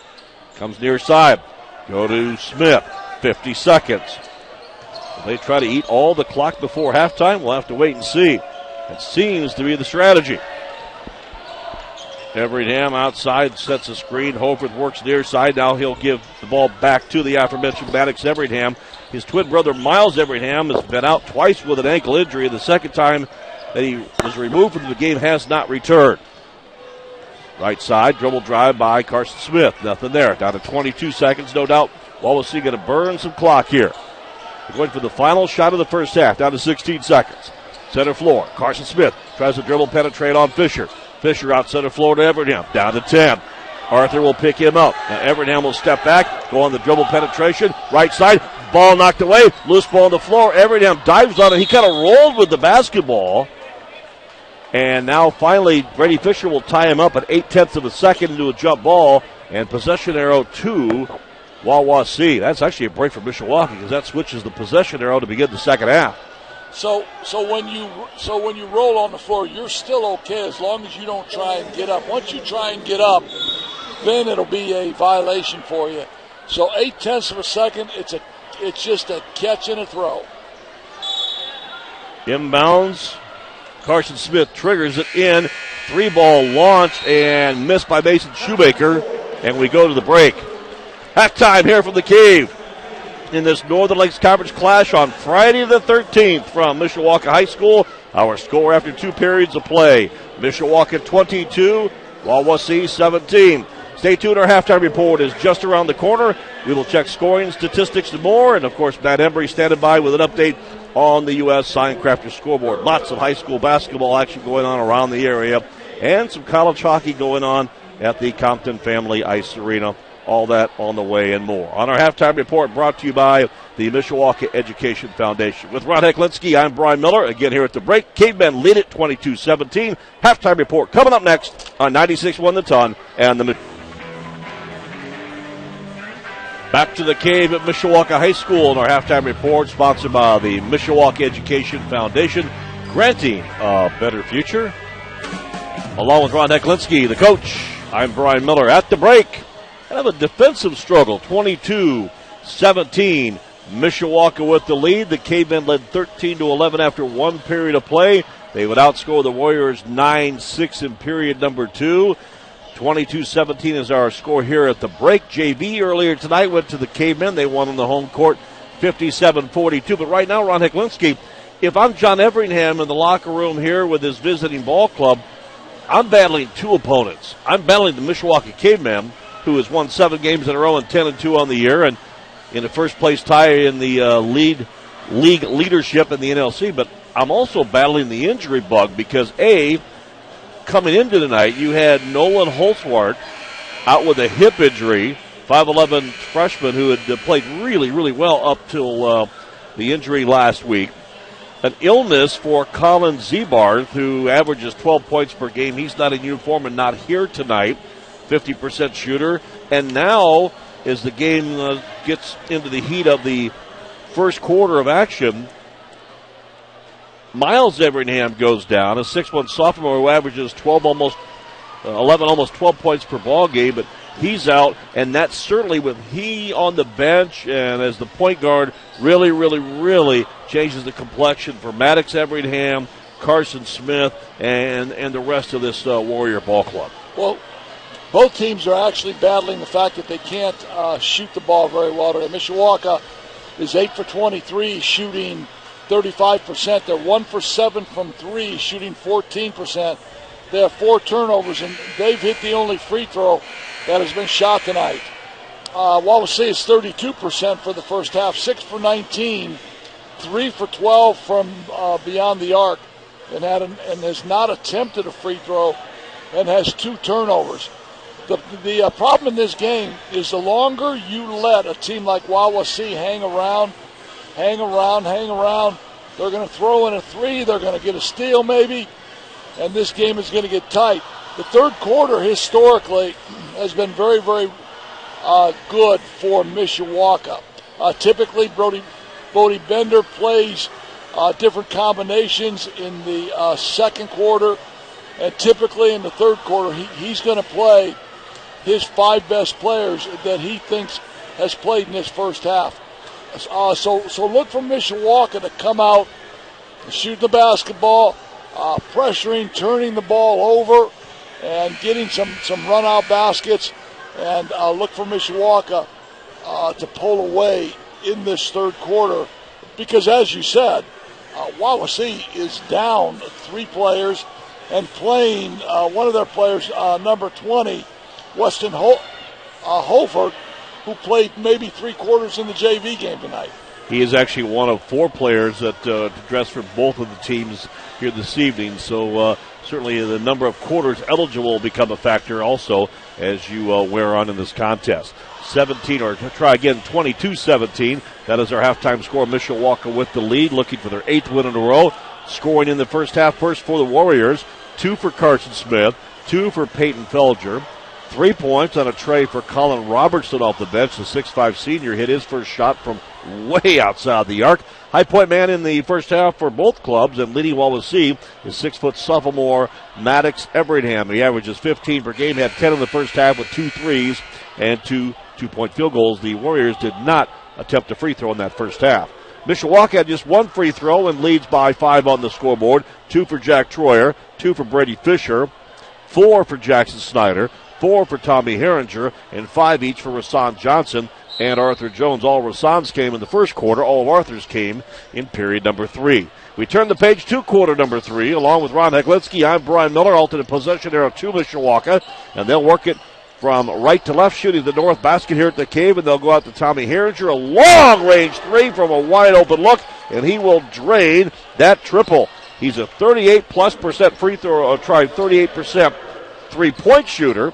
Comes near side. Go to Smith. 50 seconds. They try to eat all the clock before halftime. We'll have to wait and see. It seems to be the strategy. Everingham outside sets a screen. Holforth works near side. Now he'll give the ball back to the aforementioned Maddox Everingham. His twin brother Miles Everingham has been out twice with an ankle injury. The second time that he was removed from the game has not returned. Right side, dribble drive by Carson Smith. Nothing there. Down to 22 seconds, no doubt. Wawasee going to burn some clock here. We're going for the final shot of the first half, down to 16 seconds. Center floor, Carson Smith tries to dribble penetrate on Fisher. Fisher outside of Florida Everingham, down to 10. Arthur will pick him up. Now Everingham will step back, go on the dribble penetration, right side, ball knocked away, loose ball on the floor. Everingham dives on it. He kind of rolled with the basketball. And now finally, Brady Fisher will tie him up at eight tenths of a second into a jump ball. And possession arrow to Wawasee. That's actually a break for Mishawaka because that switches the possession arrow to begin the second half. So so when you so when you roll on the floor, you're still okay as long as you don't try and get up. Once you try and get up, then it'll be a violation for you. So eight tenths of a second, it's a it's just a catch and a throw. Inbounds. Carson Smith triggers it in. Three ball launched and missed by Mason Shoemaker. And we go to the break. Halftime here from the cave in this Northern Lakes Conference clash on Friday the 13th from Mishawaka High School. Our score after two periods of play Mishawaka 22, Wawasee 17. Stay tuned. Our halftime report is just around the corner. We will check scoring statistics and more. And of course, Matt Embry standing by with an update on the U.S. Sign Crafter scoreboard. Lots of high school basketball action going on around the area and some college hockey going on at the Compton Family Ice Arena. All that on the way and more. On our halftime report brought to you by the Mishawaka Education Foundation. With Ron Hecklinski, I'm Brian Miller. Again here at the break. Cavemen lead it 22-17. Halftime report coming up next on 96-1 the ton and the Back to the cave at Mishawaka High School in our halftime report, sponsored by the Mishawaka Education Foundation, granting a better future. Along with Ron Hecklinski, the coach, I'm Brian Miller at the break. Kind of a defensive struggle, 22 17. Mishawaka with the lead. The Cavemen led 13 to 11 after one period of play. They would outscore the Warriors 9 6 in period number two. 22 17 is our score here at the break. JV earlier tonight went to the Cavemen. They won on the home court 57 42. But right now, Ron Hecklinski, if I'm John Everingham in the locker room here with his visiting ball club, I'm battling two opponents. I'm battling the Mishawaka Cavemen, who has won seven games in a row and 10 and 2 on the year, and in a first place tie in the uh, lead league leadership in the NLC. But I'm also battling the injury bug because A, coming into tonight, you had Nolan Holzwart out with a hip injury, 5'11 freshman who had played really, really well up till uh, the injury last week. An illness for Colin Zebarth, who averages 12 points per game. He's not in uniform and not here tonight. 50% shooter. And now, as the game uh, gets into the heat of the first quarter of action, Miles Everingham goes down, a 6'1 sophomore who averages 12 almost uh, 11 almost 12 points per ball game, but he's out and that's certainly with he on the bench and as the point guard really really really changes the complexion for Maddox Everingham, Carson Smith and and the rest of this uh, Warrior ball club. Well, both teams are actually battling the fact that they can't uh, shoot the ball very well. Today. Mishawaka is 8 for 23 shooting 35%. They're one for seven from three, shooting 14%. They have four turnovers, and they've hit the only free throw that has been shot tonight. Uh, Wawasee is 32% for the first half, six for 19, three for 12 from uh, beyond the arc, and, an, and has not attempted a free throw, and has two turnovers. The, the uh, problem in this game is the longer you let a team like Wawasee hang around, hang around, hang around. They're going to throw in a three. They're going to get a steal maybe, and this game is going to get tight. The third quarter historically has been very, very uh, good for Mishawaka. Uh, typically, Brody, Brody Bender plays uh, different combinations in the uh, second quarter, and typically in the third quarter, he, he's going to play his five best players that he thinks has played in this first half. Uh, so, so look for Mishawaka to come out, shoot the basketball, uh, pressuring, turning the ball over, and getting some, some run out baskets. And uh, look for Mishawaka uh, to pull away in this third quarter. Because, as you said, uh, Wawasee is down three players and playing uh, one of their players, uh, number 20, Weston Ho- Holforth, who played maybe three quarters in the JV game tonight. He is actually one of four players that uh, dress for both of the teams here this evening. So uh, certainly the number of quarters eligible will become a factor also as you uh, wear on in this contest. 17 or try again 22-17. That is our halftime score. Mishawaka with the lead, looking for their eighth win in a row. Scoring in the first half, first for the Warriors, two for Carson Smith, two for Peyton Felger, Three points on a tray for Colin Robertson off the bench. The 6'5 senior hit his first shot from way outside the arc. High point man in the first half for both clubs, and leading Wawasee is six foot sophomore Maddox Everingham. He averages 15 per game, had 10 in the first half with two threes and two two point field goals. The Warriors did not attempt a free throw in that first half. Mishawaka had just one free throw and leads by five on the scoreboard. Two for Jack Troyer, two for Brady Fisher, four for Jackson Snyder, four for Tommy Herringer, and five each for Rasan Johnson and Arthur Jones. All Rasan's came in the first quarter. All of Arthur's came in period number three. We turn the page to quarter number three. Along with Ron Hecklinski, I'm Brian Miller, alternate possession arrow to Mishawaka, and they'll work it from right to left, shooting the north basket here at the cave, and they'll go out to Tommy Herringer. A long range three from a wide open look, and he will drain that triple. He's a 38 plus percent free throw, or try 38 percent three point shooter.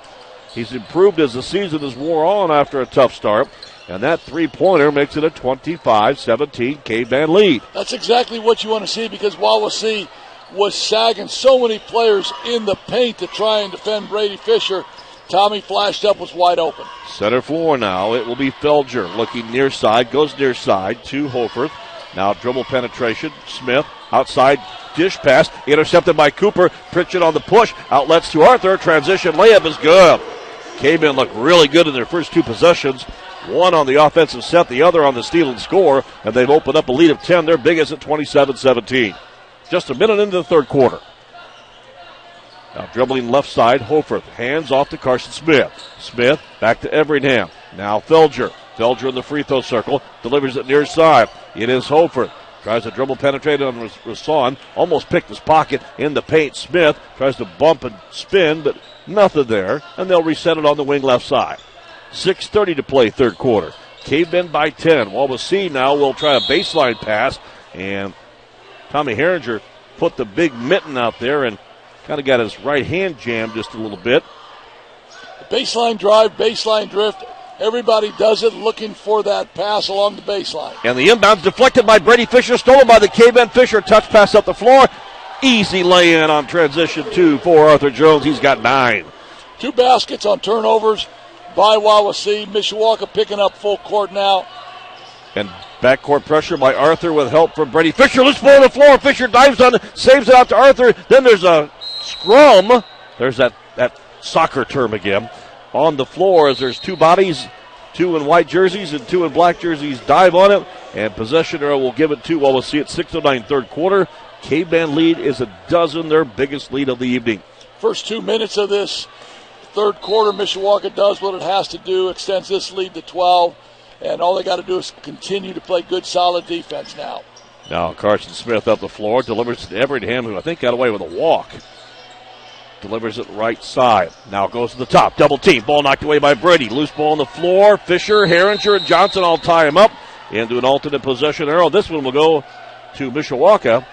He's improved as the season has wore on after a tough start. And that three pointer makes it a 25 17 Caveman lead. That's exactly what you want to see because Wawasee was sagging so many players in the paint to try and defend Brady Fisher. Tommy flashed up, was wide open. Center floor now. It will be Felger looking near side, goes near side to Hofer. Now dribble penetration. Smith outside dish pass, intercepted by Cooper. Pritchett on the push. Outlets to Arthur. Transition layup is good. Cavemen look really good in their first two possessions. One on the offensive set, the other on the steal and score, and they've opened up a lead of 10. Their biggest at 27 17. Just a minute into the third quarter. Now dribbling left side, Hofer. Hands off to Carson Smith. Smith back to Everingham. Now Felger. Felger in the free throw circle. Delivers it near side. It is Hofer. Tries to dribble penetrate on Rasan. Almost picked his pocket in the paint. Smith tries to bump and spin, but nothing there. And they'll reset it on the wing left side. 6.30 to play third quarter. Cavemen by 10. Wawasee now will try a baseline pass. And Tommy Herringer put the big mitten out there and kind of got his right hand jammed just a little bit. Baseline drive, baseline drift. Everybody does it looking for that pass along the baseline. And the inbound deflected by Brady Fisher, stolen by the Caveman Fisher. Touch pass up the floor. Easy lay in on transition two for Arthur Jones. He's got nine. Two baskets on turnovers by Wawasee. Mishawaka picking up full court now. And backcourt pressure by Arthur with help from Brady Fisher. Let's ball on the floor. Fisher dives on it, saves it out to Arthur. Then there's a scrum. There's that, that soccer term again on the floor as there's two bodies, two in white jerseys and two in black jerseys, dive on it, and possession arrow will give it to. Well, we'll see it 6:09 third quarter. Caveman lead is a dozen, their biggest lead of the evening. First two minutes of this third quarter, Mishawaka does what it has to do, extends this lead to 12, and all they got to do is continue to play good, solid defense now. Now Carson Smith up the floor, delivers to Everingham, who I think got away with a walk. Delivers it right side. Now goes to the top. Double team. Ball knocked away by Brady. Loose ball on the floor. Fisher, Herringer, and Johnson all tie him up into an alternate possession arrow. This one will go to Mishawaka.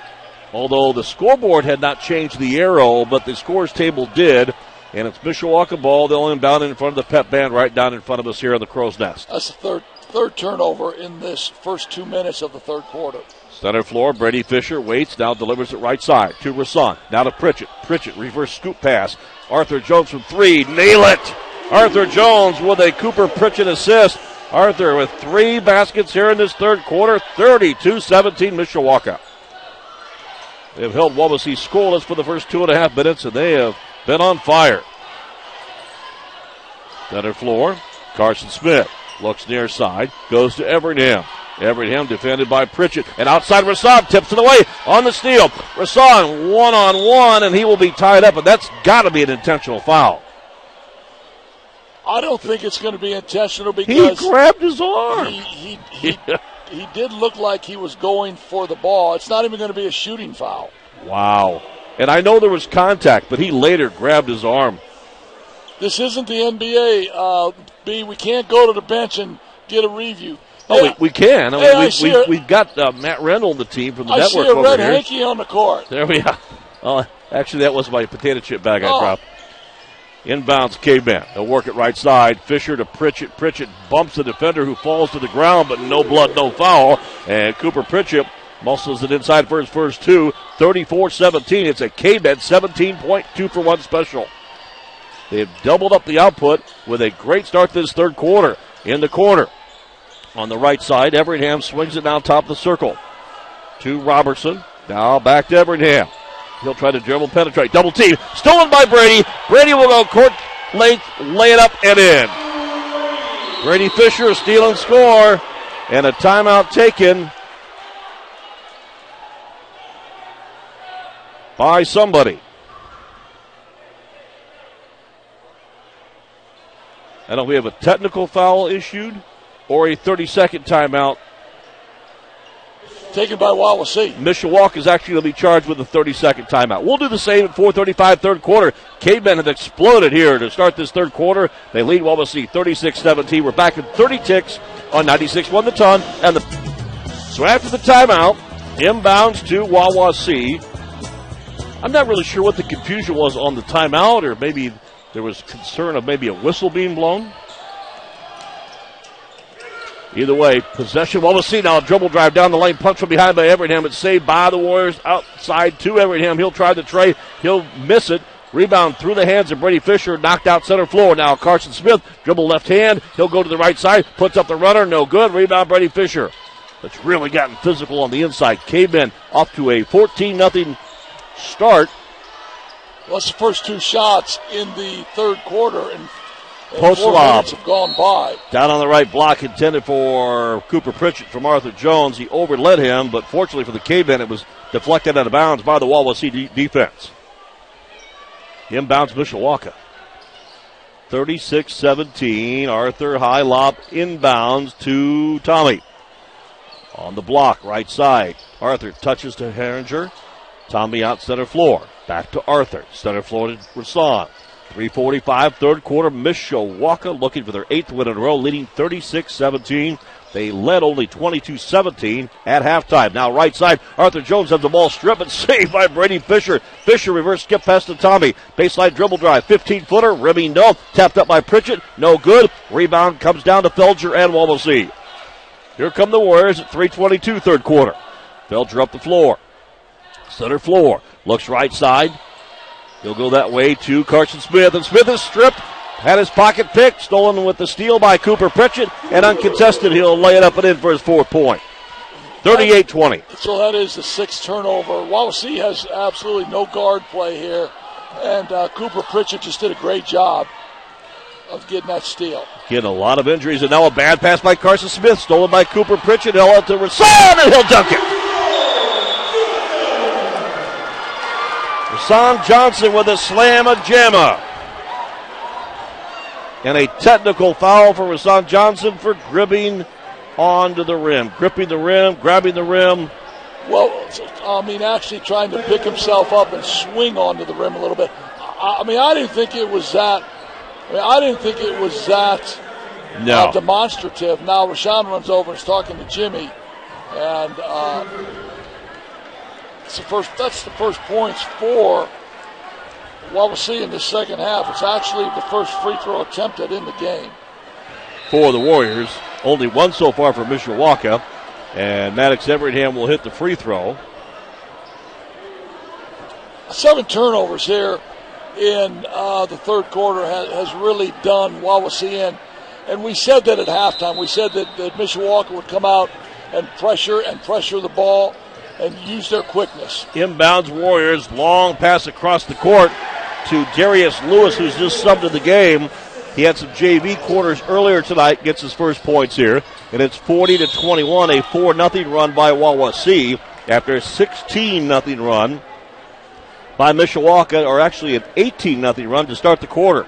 Although the scoreboard had not changed the arrow, but the scores table did. And it's Mishawaka ball. They'll inbound in front of the pep band right down in front of us here on the Crow's Nest. That's the third third turnover in this first two minutes of the third quarter. Center floor, Brady Fisher waits, now delivers it right side to Rasan. Now to Pritchett. Pritchett, reverse scoop pass. Arthur Jones from three, nail it! Arthur Jones with a Cooper Pritchett assist. Arthur with three baskets here in this third quarter, 32 17 Mishawaka. They've held Wawasee scoreless for the first two and a half minutes, and they have been on fire. Center floor, Carson Smith looks near side, goes to Everingham. Everingham defended by Pritchett. And outside Rasan tips it away on the steal. Rasan one on one, and he will be tied up, and that's got to be an intentional foul. I don't think it's going to be intentional because he grabbed his arm. He, he, he, he did look like he was going for the ball. It's not even going to be a shooting foul. Wow. And I know there was contact, but he later grabbed his arm. This isn't the NBA. Uh, B, we can't go to the bench and get a review. Oh, yeah. we, we, can. I mean, hey, we, have we, got uh, Matt Rendell on the team from the I network see a red hanky on the court. There we are. Oh, actually, that was my potato chip bag I oh. dropped. Inbounds Caveman. They'll work it right side. Fisher to Pritchett. Pritchett bumps the defender who falls to the ground, but no blood, no foul. And Cooper Pritchett muscles it inside for his first two. 34 17. It's a Caveman 17 point two for one special. They have doubled up the output with a great start this third quarter. In the corner, on the right side, Everingham swings it down top of the circle to Robertson. Now back to Everingham. He'll try to dribble, penetrate, double team, stolen by Brady. Brady will go court length, lay it up and in. Brady Fisher steal and score, and a timeout taken by somebody. I don't know if we have a technical foul issued or a 30 second timeout. Taken by Wawasee. Mishawaka is actually going to be charged with a 30 second timeout. We'll do the same at 435 third quarter. Cavemen have exploded here to start this third quarter. They lead Wawasee 36 17. We're back at 30 ticks on 96 1 the ton. And the So after the timeout, inbounds to Wawasee. I'm not really sure what the confusion was on the timeout, or maybe there was concern of maybe a whistle being blown. Either way, possession. Well, we'll see now. Dribble drive down the lane, punch from behind by Everingham. It's saved by the Warriors outside to Everingham. He'll try the tray. He'll miss it. Rebound through the hands of Brady Fisher, knocked out center floor. Now Carson Smith, dribble left hand. He'll go to the right side, puts up the runner, no good. Rebound Brady Fisher. That's really gotten physical on the inside. Cavemen off to a 14 0 start. Well, that's the first two shots in the third quarter, and Post lob. have gone by. Down on the right block intended for Cooper Pritchett from Arthur Jones. He overled him, but fortunately for the Cavemen, it was deflected out of bounds by the Wawasee de- defense. Inbounds Mishawaka. 36 17. Arthur high lob inbounds to Tommy. On the block, right side. Arthur touches to Herringer. Tommy out center floor. Back to Arthur. Center floor to Rasan. 345, third quarter. Mishawaka looking for their eighth win in a row, leading 36 17. They led only 22 17 at halftime. Now, right side, Arthur Jones has the ball stripped and saved by Brady Fisher. Fisher reverse skip pass to Tommy. Baseline dribble drive, 15 footer, rimming no. Tapped up by Pritchett, no good. Rebound comes down to Felger and Wawasee. Here come the Warriors at 322, third quarter. Felger up the floor. Center floor. Looks right side. He'll go that way to Carson Smith. And Smith is stripped. Had his pocket picked. Stolen with the steal by Cooper Pritchett. And uncontested, he'll lay it up and in for his fourth point. 38 20. So that is the sixth turnover. Wawasee has absolutely no guard play here, and uh, Cooper Pritchett just did a great job of getting that steal. Getting a lot of injuries. And now a bad pass by Carson Smith. Stolen by Cooper Pritchett. He'll out to Rasan and he'll dunk it. Rasan Johnson with a slam of jamma. And a technical foul for Rasan Johnson for gripping onto the rim. Gripping the rim, grabbing the rim. Well, I mean, actually trying to pick himself up and swing onto the rim a little bit. I, I mean, I didn't think it was that. I mean, I didn't think it was that No. uh, demonstrative. Now Rashawn runs over and is talking to Jimmy, and uh, it's the first. That's the first points for Wawasee in the second half. It's actually the first free throw attempted in the game. for the Warriors. Only one so far for Mishawaka. And Maddox Everingham will hit the free throw. seven turnovers here in uh, the third quarter has, has really done Wawasee in. And we said that at halftime. We said that, that Mishawaka would come out and pressure and pressure the ball and use their quickness. Inbounds Warriors. Long pass across the court to Darius Lewis, who's just subbed in the game. He had some JV quarters earlier tonight, gets his first points here. And it's 40 to 21, a 4 0 run by Wawasee after a 16 0 run by Mishawaka, or actually an 18 0 run to start the quarter.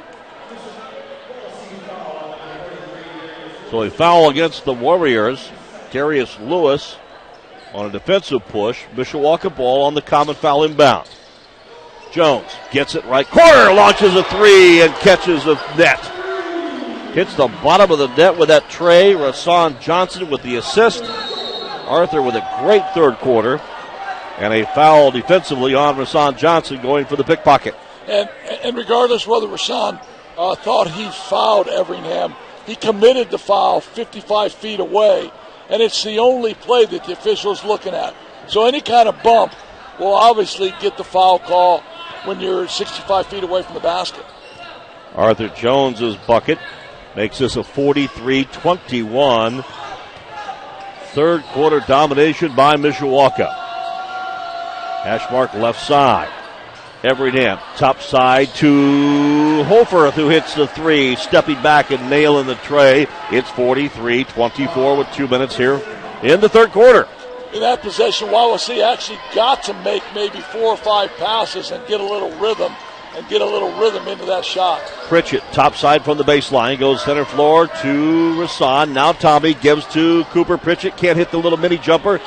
So a foul against the Warriors. Darius Lewis on a defensive push. Mishawaka ball on the common foul inbound. Jones gets it right corner, launches a three and catches a net. Hits the bottom of the net with that tray. Rasan Johnson with the assist. Arthur with a great third quarter. And a foul defensively on Rasan Johnson going for the pickpocket. And, and regardless whether Rasan uh, thought he fouled Everingham, he committed the foul 55 feet away, and it's the only play that the official's looking at. So any kind of bump will obviously get the foul call when you're 65 feet away from the basket. Arthur Jones's bucket makes this a 43 21. Third quarter domination by Mishawaka. Hash mark left side. Everingham, top side to Holforth, who hits the three, stepping back and nailing the tray. It's 43 24 with two minutes here in the third quarter. In that possession, Wawasee actually got to make maybe four or five passes and get a little rhythm and get a little rhythm into that shot. Pritchett, top side from the baseline, goes center floor to Rasan. Now Tommy gives to Cooper Pritchett. Can't hit the little mini jumper.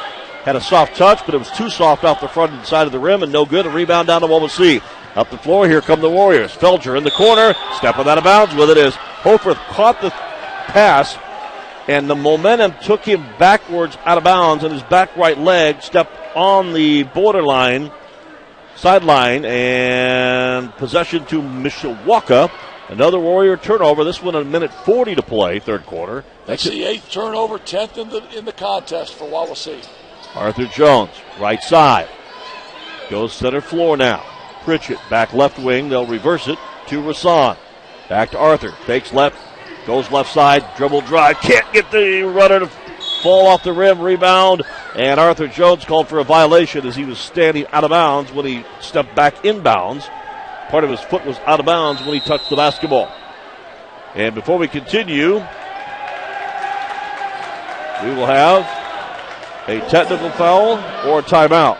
Had a soft touch, but it was too soft off the front side of the rim and no good. A rebound down to Wawasee. Up the floor, here come the Warriors. Felger in the corner, stepping out of bounds with it is Holforth caught the pass, and the momentum took him backwards out of bounds, and his back right leg stepped on the borderline, sideline, and possession to Mishawaka. Another Warrior turnover. This one a minute 40 to play, third quarter. That's the eighth turnover, tenth in the in the contest for Wawasee. Arthur Jones, right side. Goes center floor now. Pritchett, back left wing. They'll reverse it to Rasan. Back to Arthur. Fakes left. Goes left side. Dribble drive. Can't get the runner to fall off the rim. Rebound. And Arthur Jones called for a violation as he was standing out of bounds when he stepped back inbounds. Part of his foot was out of bounds when he touched the basketball. And before we continue, we will have a technical foul or a timeout?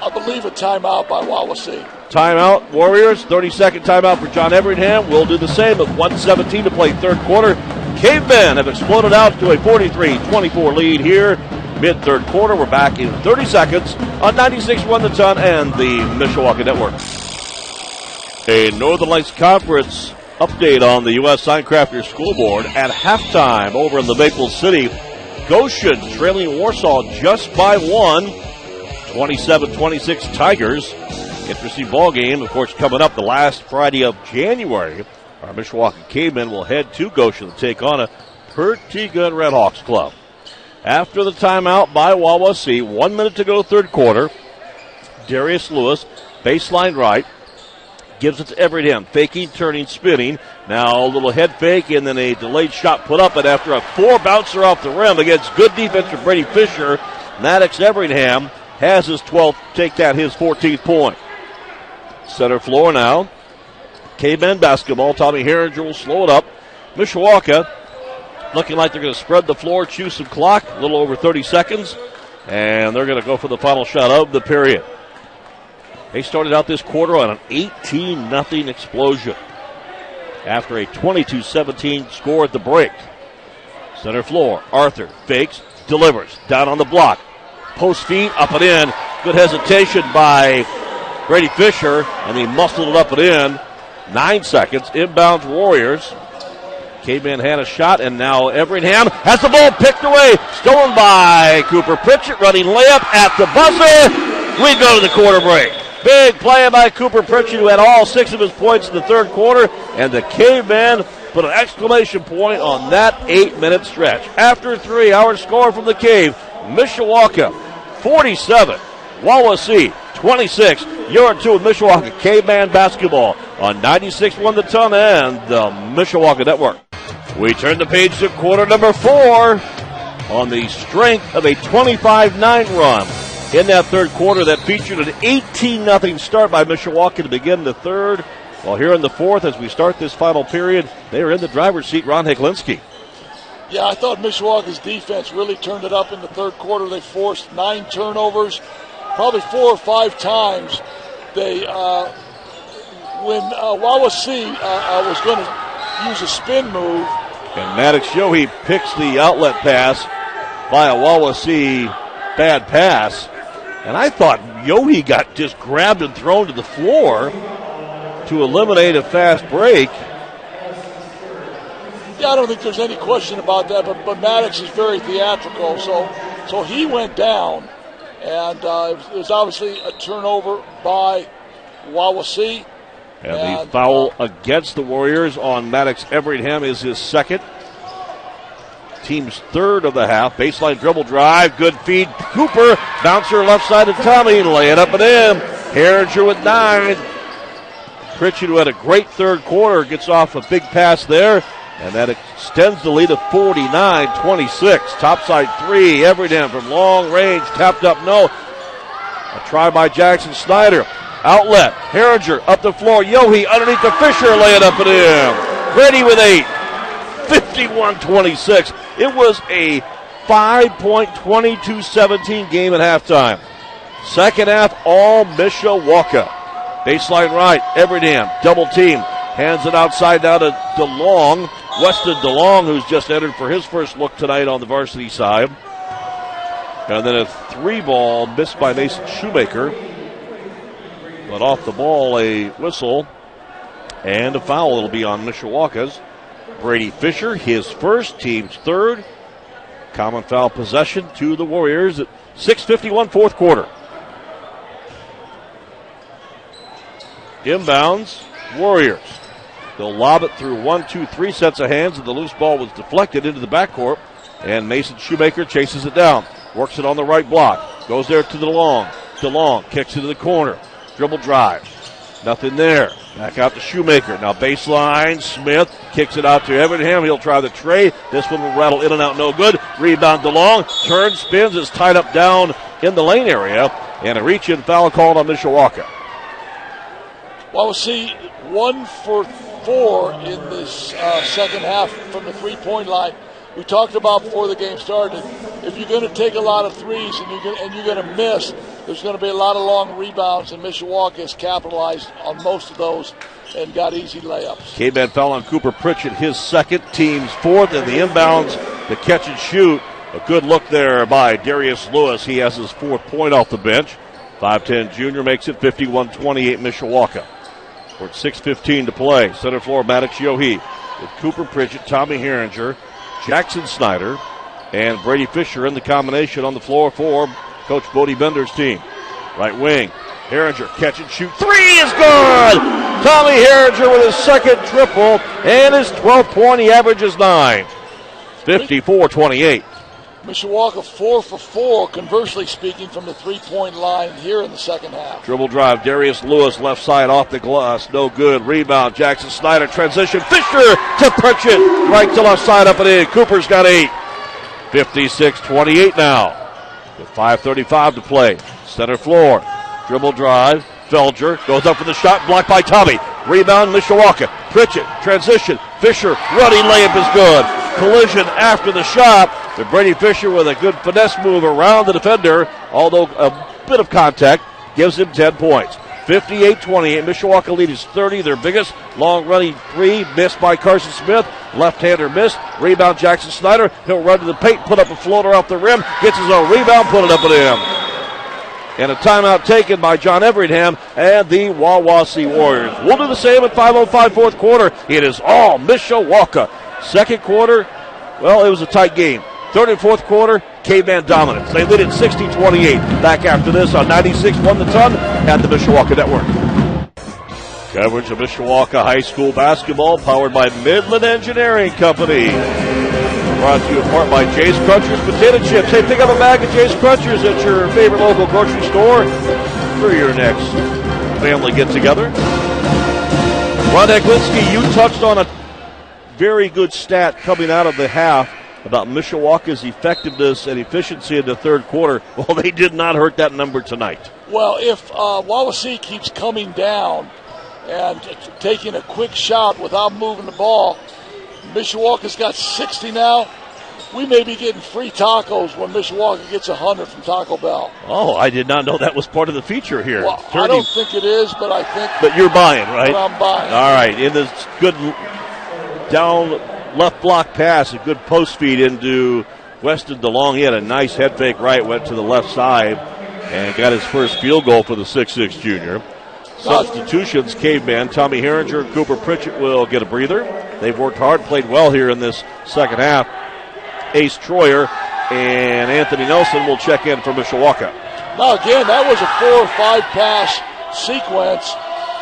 I believe a timeout by Wawasee. Timeout, Warriors. 30 second timeout for John Everingham. We'll do the same with 117 to play third quarter. Cavemen have exploded out to a 43 24 lead here. Mid third quarter. We're back in 30 seconds on 96 1 the ton and the Mishawaka Network. A Northern Lakes Conference update on the U.S. Signcrafters School Board at halftime over in the Maple City. Goshen trailing Warsaw just by one. 27-26 Tigers. Interesting ball game, of course, coming up the last Friday of January. Our Mishawaka Cavemen will head to Goshen to take on a pretty good Redhawks club. After the timeout by Wawasee, one minute to go, third quarter. Darius Lewis, baseline right, gives it to Everingham, faking, turning, spinning. Now a little head fake and then a delayed shot put up, and after a four bouncer off the rim against good defense from Brady Fisher, Maddox Everingham has his 12th, take that his 14th point. Center floor now. Cavemen basketball. Tommy Herringer will slow it up. Mishawaka looking like they're going to spread the floor, chew some clock, a little over 30 seconds, and they're going to go for the final shot of the period. They started out this quarter on an 18 0 explosion after a 22 17 score at the break. Center floor, Arthur fakes, delivers, down on the block. Post feet, up and in. Good hesitation by Brady Fisher, and he muscled it up and in. Nine seconds, inbounds Warriors. Caveman had a shot, and now Everingham has the ball picked away. Stolen by Cooper Pritchett, running layup at the buzzer. We go to the quarter break. Big play by Cooper Pritchett, who had all six of his points in the third quarter, and the Caveman put an exclamation point on that eight minute stretch. After three, our score from the Cave, Mishawaka 47, Wawasee 26. You're in two with Mishawaka Caveman Basketball on 96 1 the ton and the Mishawaka Network. We turn the page to quarter number four on the strength of a 25 9 run in that third quarter that featured an 18 0 start by Mishawaka to begin the third. Well, here in the fourth, as we start this final period, they are in the driver's seat, Ron Hecklinski. Yeah, I thought Mishawaka's defense really turned it up in the third quarter. They forced nine turnovers, probably four or five times. They, uh, when uh, Wawasee uh, uh was going to use a spin move, and Maddox Yohe picks the outlet pass by a Wawasee bad pass. And I thought Yohe got just grabbed and thrown to the floor to eliminate a fast break. Yeah, I don't think there's any question about that, but, but Maddox is very theatrical, so so he went down, and uh, it was obviously a turnover by Wawasee. And, and the foul uh, against the Warriors on Maddox Everingham is his second. Team's third of the half. Baseline dribble drive. Good feed. Cooper. Bouncer left side of Tommy. Lay it up and in. Herringer with nine. Pritchett, who had a great third quarter, gets off a big pass there, and that extends the lead to 49 26. Topside three, Everingham from long range, tapped up, no. A try by Jackson Snyder. Outlet, Herringer up the floor, Yohe underneath the Fisher, lay it up and in. Ready with eight. 51 26. It was a 5 point 22 17 game at halftime. Second half, all Mishawaka. Baseline right, Everingham, double team. Hands it outside now to DeLong. Weston DeLong, who's just entered for his first look tonight on the varsity side. And then a three ball missed by Mason Shoemaker. But off the ball, a whistle and a foul. It'll be on Mishawaka's. Brady Fisher, his first, team's third. Common foul possession to the Warriors at 6.51 fourth quarter. Inbounds, Warriors. They'll lob it through one, two, three sets of hands, and the loose ball was deflected into the backcourt. And Mason Shoemaker chases it down, works it on the right block, goes there to DeLong. DeLong kicks it to the corner, dribble drive. Nothing there. Back out to Shoemaker. Now baseline. Smith kicks it out to Everingham. He'll try the tray. This one will rattle in and out. No good. Rebound DeLong. Turn, spins. Is tied up down in the lane area. And a reach in foul called on Mishawaka. Well, we'll see one for four in this uh, second half from the three point line. We talked about before the game started. If you're going to take a lot of threes and you're going to miss, there's going to be a lot of long rebounds, and Mishawaka has capitalized on most of those and got easy layups. K-Man fell on Cooper Pritchett, his second, team's fourth, and the inbounds, the catch and shoot. A good look there by Darius Lewis. He has his fourth point off the bench. 5'10 junior makes it 51 28 Mishawaka. We're at 6.15 to play. Center floor, Maddox Yohe with Cooper Pritchett, Tommy Herringer, Jackson Snyder, and Brady Fisher in the combination on the floor for Coach Bodie Bender's team. Right wing, Herringer catch and shoot. Three is good! Tommy Herringer with his second triple and his 12th point. He averages nine. 54 28. Mishawaka four for four, conversely speaking, from the three point line here in the second half. Dribble drive, Darius Lewis left side off the glass, no good. Rebound, Jackson Snyder transition, Fisher to Pritchett, right to left side up and in. Cooper's got eight. 56 28 now. With 5.35 to play. Center floor, dribble drive, Felger goes up for the shot, blocked by Tommy. Rebound, Mishawaka. Pritchett, transition, Fisher, running layup is good. Collision after the shot. But Brady Fisher with a good finesse move around the defender, although a bit of contact, gives him 10 points. 58 28. Mishawaka lead is 30, their biggest. Long running three, missed by Carson Smith. Left hander missed. Rebound Jackson Snyder. He'll run to the paint, put up a floater off the rim, gets his own rebound, put it up and in. And a timeout taken by John Everingham and the Wawasee Warriors. We'll do the same at 5.05 fourth quarter. It is all Mishawaka. Second quarter, well, it was a tight game. Third and fourth quarter, Caveman dominance. They lead at 60 28. Back after this on 96 1 the ton at the Mishawaka Network. Coverage of Mishawaka High School basketball powered by Midland Engineering Company. Brought to you in part by Jay's Crunchers Potato Chips. Hey, pick up a bag of Jay's Crunchers at your favorite local grocery store for your next family get together. Ron Hecklinski, you touched on a very good stat coming out of the half about Mishawaka's effectiveness and efficiency in the third quarter. Well, they did not hurt that number tonight. Well, if uh, Wawasee keeps coming down and taking a quick shot without moving the ball, Mishawaka's got 60 now. We may be getting free tacos when Mishawaka gets 100 from Taco Bell. Oh, I did not know that was part of the feature here. Well, 30. I don't think it is, but I think. But you're buying, right? I'm buying. All right, in this good down left block pass, a good post feed into Weston DeLong. He had a nice head fake right, went to the left side, and got his first field goal for the six-six junior. Substitutions, Caveman, Tommy Herringer Cooper Pritchett will get a breather. They've worked hard, played well here in this second half. Ace Troyer and Anthony Nelson will check in for Mishawaka. Now, again, that was a four or five pass sequence,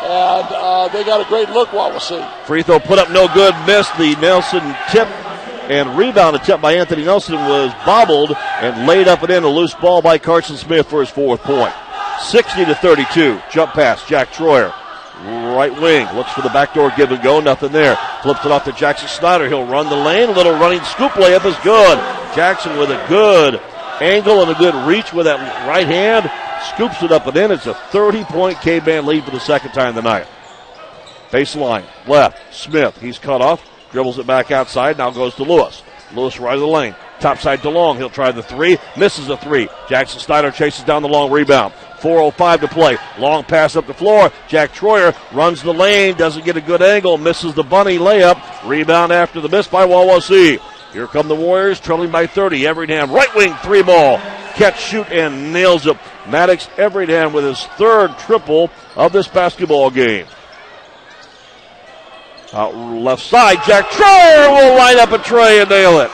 and uh, they got a great look, Wawasee. Free throw put up no good, missed. The Nelson tip and rebound attempt by Anthony Nelson was bobbled and laid up and in a loose ball by Carson Smith for his fourth point. 60 to 32. Jump pass, Jack Troyer. right wing. Looks for the backdoor give and go. Nothing there. Flips it off to Jackson Snyder. He'll run the lane. A little running scoop layup is good. Jackson with a good angle and a good reach with that right hand. Scoops it up and in. It's a 30 point K band lead for the second time tonight. Baseline, left, Smith. He's cut off. Dribbles it back outside. Now goes to Lewis. Lewis right of the lane. Top side DeLong. He'll try the three. Misses the three. Jackson Snyder chases down the long rebound. 4.05 to play. Long pass up the floor. Jack Troyer runs the lane. Doesn't get a good angle. Misses the bunny layup. Rebound after the miss by Wawasee. Here come the Warriors, trailing by 30. Everingham, right wing three ball. Catch, shoot, and nails it. Maddox Everingham with his third triple of this basketball game. Out left side, Jack Troyer will line up a tray and nail it.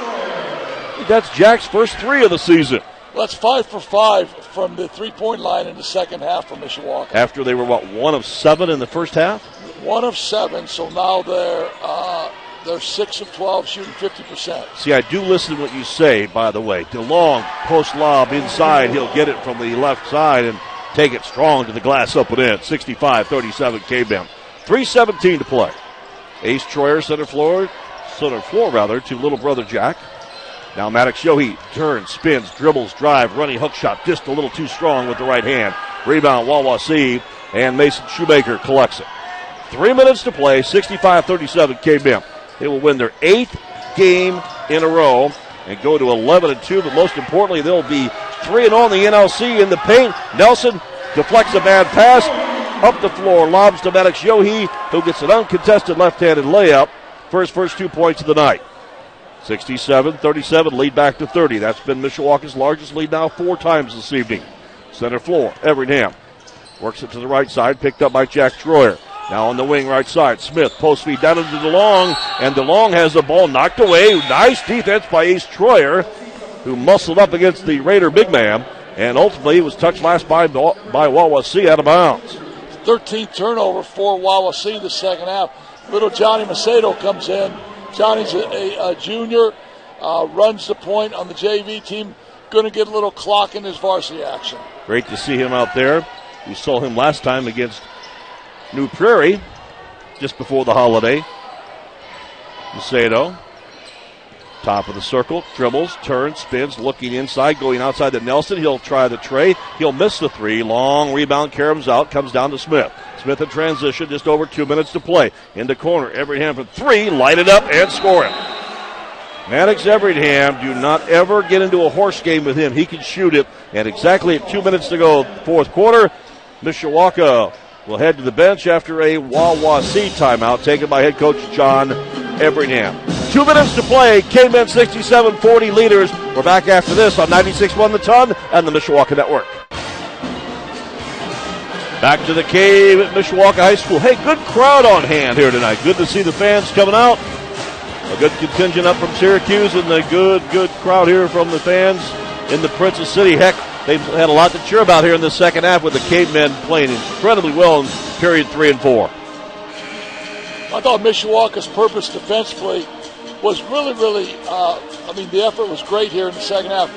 That's Jack's first three of the season. Well, that's five for five from the three point line in the second half for Mishawaka. After they were, what, one of seven in the first half? One of seven, so now they're. Uh, they're six of twelve, shooting fifty percent. See, I do listen to what you say. By the way, DeLong post lob inside. He'll get it from the left side and take it strong to the glass up and in. 65-37 K-Bam. 3:17 to play. Ace Troyer center floor, center floor rather to little brother Jack. Now Maddox Yohe turns, spins, dribbles, drive, running hook shot, just a little too strong with the right hand. Rebound Wawasee, and Mason Shoemaker collects it. Three minutes to play, 65-37 K-Bam. They will win their eighth game in a row and go to 11 and 2. But most importantly, they'll be 3 and oh on the NLC in the paint. Nelson deflects a bad pass up the floor, lobs to Maddox Yohe, who gets an uncontested left handed layup for his first two points of the night. 67 37, lead back to 30. That's been Mishawaka's largest lead now four times this evening. Center floor, Everingham works it to the right side, picked up by Jack Troyer. Now on the wing right side, Smith post feed down into DeLong, and DeLong has the ball knocked away. Nice defense by Ace Troyer, who muscled up against the Raider big man, and ultimately was touched last by by Wawasee out of bounds. 13 turnover for Wawasee the second half. Little Johnny Macedo comes in. Johnny's a, a, a junior, uh, runs the point on the JV team. Going to get a little clock in his varsity action. Great to see him out there. We saw him last time against New Prairie just before the holiday. Macedo, top of the circle, dribbles, turns, spins, looking inside, going outside to Nelson. He'll try the tray. He'll miss the three. Long rebound, caroms out, comes down to Smith. Smith in transition, just over two minutes to play. Into corner, Everingham for three, light it up and score it. Maddox Everingham, do not ever get into a horse game with him. He can shoot it. And exactly at two minutes to go, fourth quarter, Mishawaka will head to the bench after a Wawasee timeout taken by head coach John Everingham. Two minutes to play. K-Men 67-40 leaders. We're back after this on 96.1 The Ton and the Mishawaka Network. Back to the cave at Mishawaka High School. Hey, good crowd on hand here tonight. Good to see the fans coming out. A good contingent up from Syracuse and a good, good crowd here from the fans in the Princess City. Heck, they've had a lot to cheer about here in the second half with the cavemen playing incredibly well in period three and four. I thought Mishawaka's purpose defensively was really, really, uh, I mean, the effort was great here in the second half.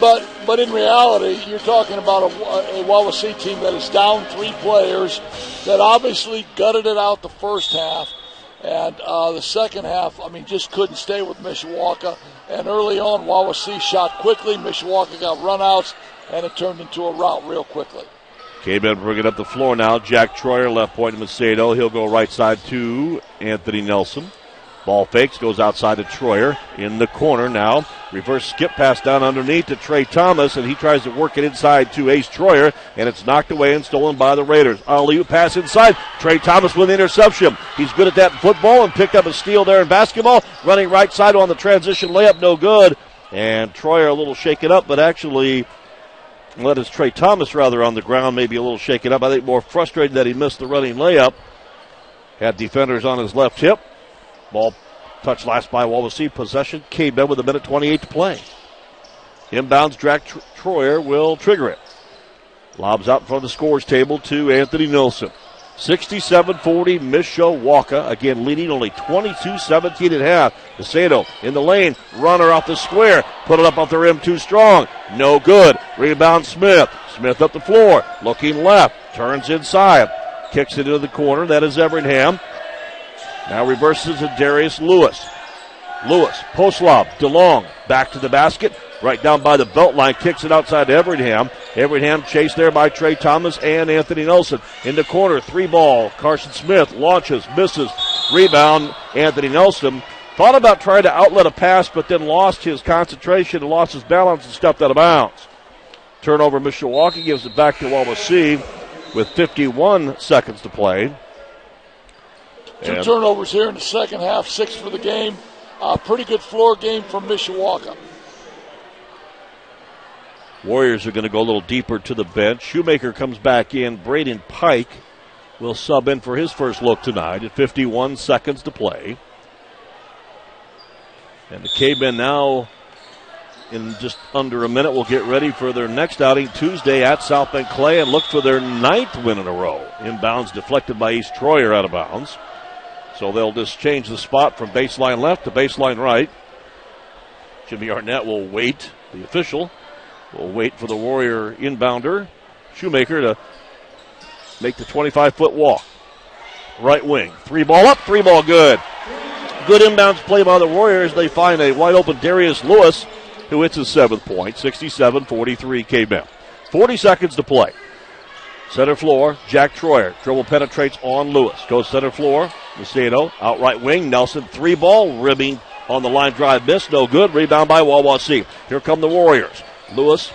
But, but in reality, you're talking about a, a Wawasee team that is down three players that obviously gutted it out the first half. And uh, the second half, I mean, just couldn't stay with Mishawaka. And early on, Wawasee shot quickly. Mishawaka got runouts, and it turned into a rout real quickly. K-Men bringing up the floor now. Jack Troyer, left point to Macedo. He'll go right side to Anthony Nelson. Ball fakes, goes outside to Troyer in the corner now. Reverse skip pass down underneath to Trey Thomas, and he tries to work it inside to Ace Troyer, and it's knocked away and stolen by the Raiders. Alley pass inside. Trey Thomas with interception. He's good at that football and picked up a steal there in basketball. Running right side on the transition layup, no good. And Troyer a little shaken up, but actually let his Trey Thomas rather on the ground, maybe a little shaken up. I think more frustrated that he missed the running layup. Had defenders on his left hip. Ball touched last by Wawasee. Possession. K-Men with a minute 28 to play. Inbounds, Jack Troyer will trigger it. Lobs out from the scores table to Anthony Nelson. 67-40 Mishawaka. Again, leading only 22-17 at half. Macedo in the lane. Runner off the square. Put it up off the rim too strong. No good. Rebound Smith. Smith up the floor. Looking left. Turns inside. kicks it into the corner. That is Everingham. Now reverses to Darius Lewis. Lewis, post lob, DeLong, back to the basket, right down by the belt line, kicks it outside to Everingham. Everingham chased there by Trey Thomas and Anthony Nelson. In the corner, three ball. Carson Smith launches, misses, rebound. Anthony Nelson thought about trying to outlet a pass, but then lost his concentration and lost his balance and stepped out of bounds. Turnover, Mishawaka gives it back to Wawasee with 51 seconds to play. Two and turnovers here in the second half, six for the game. Uh, pretty good floor game from Mishawaka. Warriors are going to go a little deeper to the bench. Shoemaker comes back in. Braden Pike will sub in for his first look tonight at 51 seconds to play. And the K-Men now, in just under a minute, will get ready for their next outing Tuesday at South Bend Clay and look for their ninth win in a row. Inbounds deflected by Ace Troyer out of bounds. So they'll just change the spot from baseline left to baseline right. Jimmy Arnett will wait, the official will wait for the Warrior inbounder, Shoemaker, to make the 25 foot walk. Right wing. Three ball up, three ball good. Good inbounds play by the Warriors. They find a wide open Darius Lewis, who hits his seventh point, 67 43 K 40 seconds to play. Center floor, Jack Troyer. Dribble penetrates on Lewis. Goes center floor. Macedo, out right wing. Nelson, three ball, ribbing on the line drive miss. No good. Rebound by Wawasee. Here come the Warriors. Lewis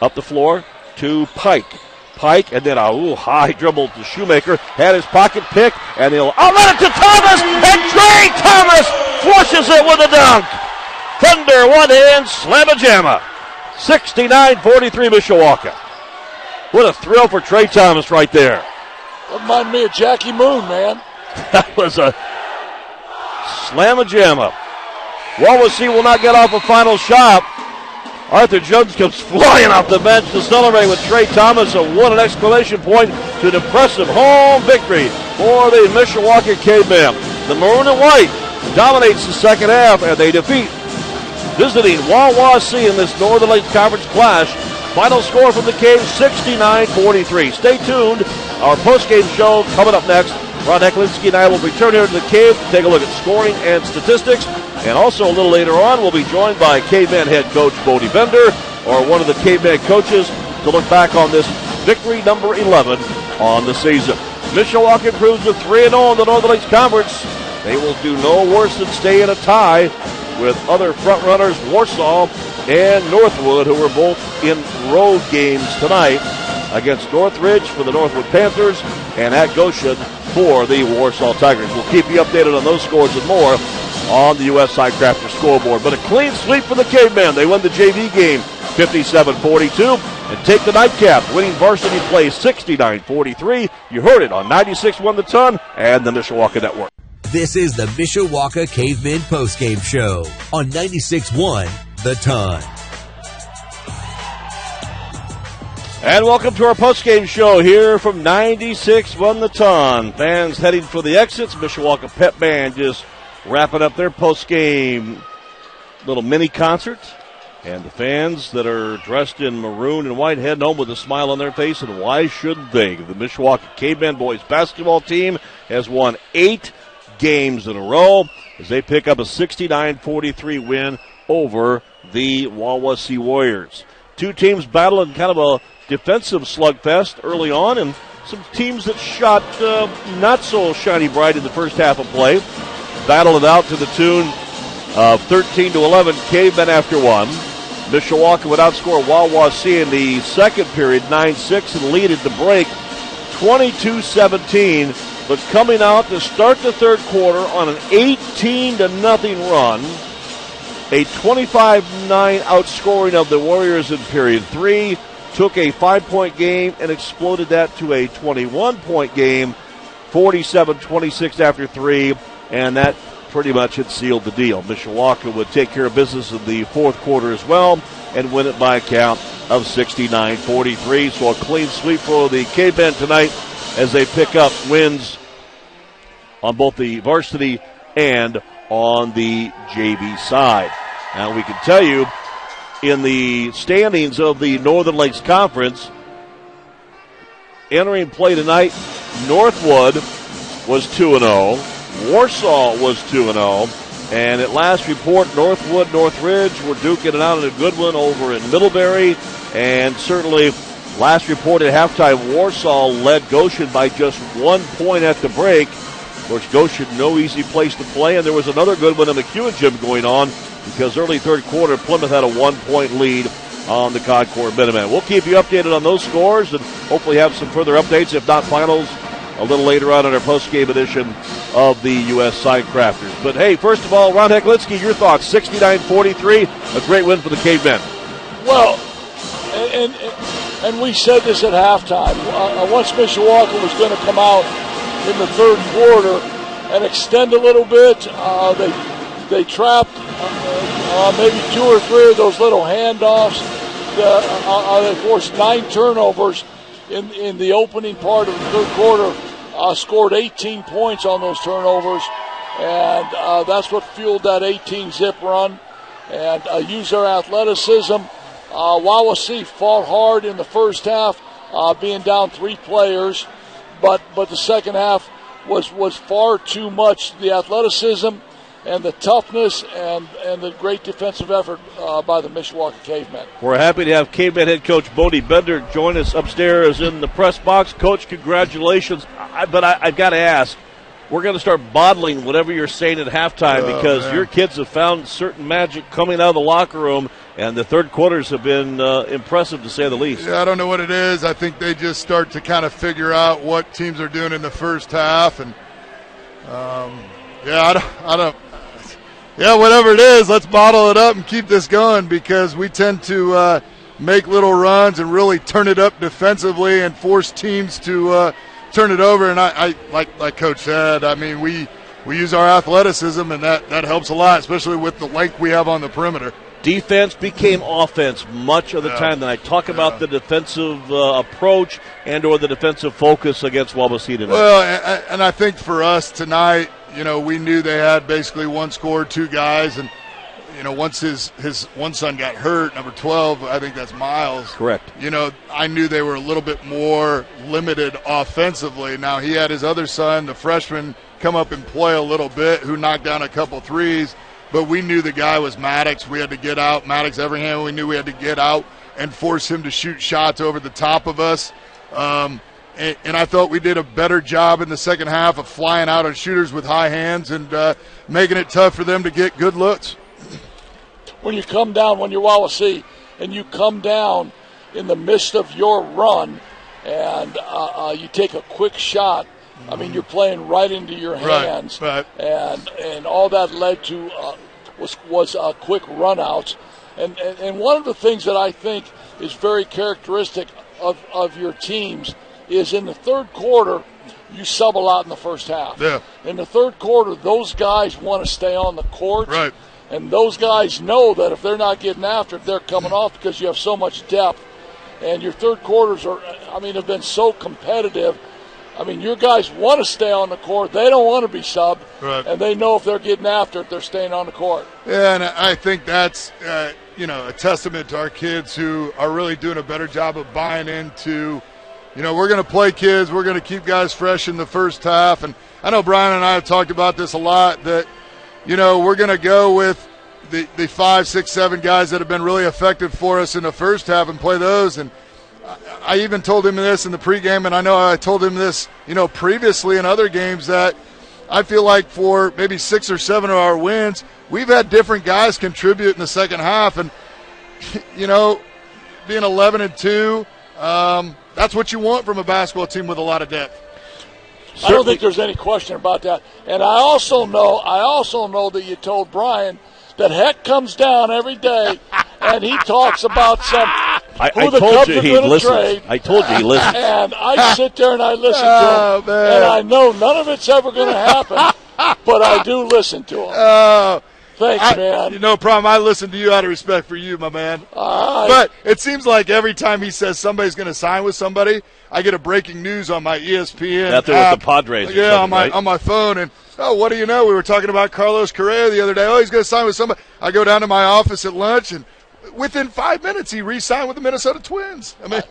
up the floor to Pike. Pike, and then a ooh, high dribble to Shoemaker. Had his pocket pick, and he'll outlet it to Thomas, and Trey Thomas flushes it with a dunk. Thunder, one hand, slam a jamma. 69 43 Mishawaka. What a thrill for Trey Thomas right there. That reminded me of Jackie Moon, man. that was a slam a jamma. Wawasee will not get off a final shot. Arthur Jones comes flying off the bench to celebrate with Trey Thomas. A what an exclamation point to an impressive home victory for the Mishawaka Cavemen. The maroon and white dominates the second half and they defeat visiting Wawasee in this Northern Lakes Conference clash. Final score from the Cave 69 43. Stay tuned. Our post-game show coming up next. Ron Hecklinski and I will return here to the Cave to take a look at scoring and statistics. And also a little later on, we'll be joined by Caveman head coach Bodie Bender, or one of the Caveman coaches, to look back on this victory number 11 on the season. Mishawaka improves to 3 0 in the Northern Lakes Conference. They will do no worse than stay in a tie with other frontrunners Warsaw and Northwood, who were both in road games tonight against Northridge for the Northwood Panthers and at Goshen for the Warsaw Tigers. We'll keep you updated on those scores and more on the U.S. Crafter scoreboard. But a clean sweep for the Cavemen. They win the JV game 57-42 and take the nightcap, winning varsity play 69-43. You heard it on 96-1 The Ton and the Mishawaka Network. This is the Mishawaka Cavemen postgame show on 96-1 The Ton. And welcome to our postgame show here from 96.1 The Ton. Fans heading for the exits. Mishawaka Pep Band just wrapping up their postgame little mini concert. And the fans that are dressed in maroon and white heading home with a smile on their face, and why shouldn't they? The Mishawaka Cavemen boys basketball team has won eight games in a row as they pick up a 69-43 win over the Wawasee Warriors. Two teams battling kind of a defensive slugfest early on, and some teams that shot uh, not so shiny bright in the first half of play. Battled it out to the tune of 13 to 11. Cavemen after one. Mishawaka would outscore Wawasee in the second period, 9-6, and lead at the break, 22-17 but coming out to start the third quarter on an 18 to nothing run. A 25-9 outscoring of the Warriors in period three took a five-point game and exploded that to a 21-point game, 47-26 after three, and that pretty much had sealed the deal. Mishawaka would take care of business in the fourth quarter as well and win it by a count of 69-43. So a clean sweep for the K-Men tonight as they pick up wins on both the varsity and on the JV side. Now we can tell you in the standings of the Northern Lakes Conference, entering play tonight, Northwood was 2 0. Warsaw was 2 0. And at last report, Northwood, Northridge were duking it out in a good one over in Middlebury. And certainly, last report at halftime, Warsaw led Goshen by just one point at the break. Of course, Goshen, no easy place to play. And there was another good one in the McEwen Gym going on because early third quarter, Plymouth had a one point lead on the Concord Minutemen. We'll keep you updated on those scores and hopefully have some further updates, if not finals, a little later on in our post-game edition of the U.S. Signcrafters. But hey, first of all, Ron Hecklinski, your thoughts. 69-43, a great win for the Cavemen. Well, and, and, and we said this at halftime. Uh, uh once Mishawaka was going to come out in the third quarter and extend a little bit, uh, they they trapped uh, maybe two or three of those little handoffs. Uh, uh, they forced nine turnovers in, in the opening part of the third quarter, uh, scored 18 points on those turnovers, and uh, that's what fueled that 18 zip run. And uh, used their athleticism. Uh, Wawasee fought hard in the first half, uh, being down three players, but but the second half was was far too much. The athleticism and the toughness and, and the great defensive effort uh, by the Mishawaka Cavemen. We're happy to have Cavemen head coach Bodie Bender join us upstairs in the press box. Coach, congratulations. I, but I, have got to ask, we're going to start bottling whatever you're saying at halftime oh, because man. your kids have found certain magic coming out of the locker room, and the third quarters have been uh, impressive to say the least. Yeah, I don't know what it is. I think they just start to kind of figure out what teams are doing in the first half, and um, yeah, I don't, I don't, yeah, whatever it is, let's bottle it up and keep this going because we tend to uh, make little runs and really turn it up defensively and force teams to uh, turn it over. And I, I, like like Coach said, I mean we we use our athleticism and that that helps a lot, especially with the length we have on the perimeter. Defense became offense much of the yeah. time. Then I talk about yeah. the defensive uh, approach and or the defensive focus against Wawasee tonight. Well, and, and I think for us tonight, you know, we knew they had basically one score, two guys, and you know, once his his one son got hurt, number twelve, I think that's Miles. Correct. You know, I knew they were a little bit more limited offensively. Now he had his other son, the freshman, come up and play a little bit, who knocked down a couple threes. But we knew the guy was Maddox. We had to get out Maddox Everingham. We knew we had to get out and force him to shoot shots over the top of us. Um, and, and, I thought we did a better job in the second half of flying out on shooters with high hands and uh, making it tough for them to get good looks. When you come down, when you're Wawasee, and you come down in the midst of your run, and uh, uh, you take a quick shot. I mean, you're playing right into your hands, right, right. and and all that led to uh, was was a quick runouts. And, and and one of the things that I think is very characteristic of, of your teams is in the third quarter, you sub a lot in the first half. Yeah. In the third quarter, those guys want to stay on the court. Right. And those guys know that if they're not getting after it, they're coming off because you have so much depth. And your third quarters are, I mean, have been so competitive. I mean, your guys want to stay on the court. They don't want to be subbed. Right. And they know if they're getting after it, they're staying on the court. Yeah, and I think that's, uh, you know, a testament to our kids who are really doing a better job of buying into – you know, we're going to play kids. We're going to keep guys fresh in the first half. And I know Brian and I have talked about this a lot that, you know, we're going to go with the, the five, six, seven guys that have been really effective for us in the first half and play those. And I even told him this in the pregame, and I know I told him this, you know, previously in other games that I feel like for maybe six or seven of our wins, we've had different guys contribute in the second half. And, you know, being 11 and 2, um, that's what you want from a basketball team with a lot of depth. I don't think there's any question about that. And I also know, I also know that you told Brian that Heck comes down every day and he talks about some. I, I told you he listens. I told you he listens. And I sit there and I listen oh, to him, oh, man. and I know none of it's ever going to happen, but I do listen to him. Oh. Thanks, I, man. No problem. I listen to you out of respect for you, my man. Ah, right. But it seems like every time he says somebody's going to sign with somebody, I get a breaking news on my ESPN. Out there app. with the Padres. Yeah, on my right? on my phone, and oh, what do you know? We were talking about Carlos Correa the other day. Oh, he's going to sign with somebody. I go down to my office at lunch, and within five minutes, he re-signed with the Minnesota Twins. I mean,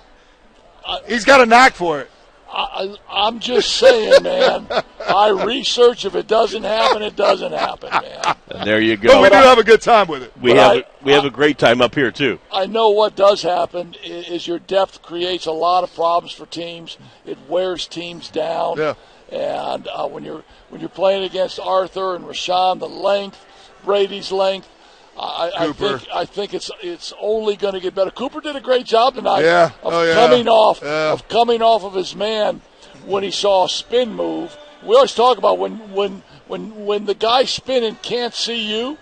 I, he's got a knack for it. I, I'm just saying, man. I research. If it doesn't happen, it doesn't happen, man. And there you go. But we go. do have a good time with it. We But have I- a, we have a great time up here too. I know what does happen is your depth creates a lot of problems for teams. It wears teams down. Yeah. And uh, when you're when you're playing against Arthur and Rashawn, the length, Brady's length, I, I think I think it's it's only going to get better. Cooper did a great job tonight Yeah. of Oh, yeah. coming off Yeah. of coming off of his man when he saw a spin move. We always talk about when when when when the guy spinning can't see you,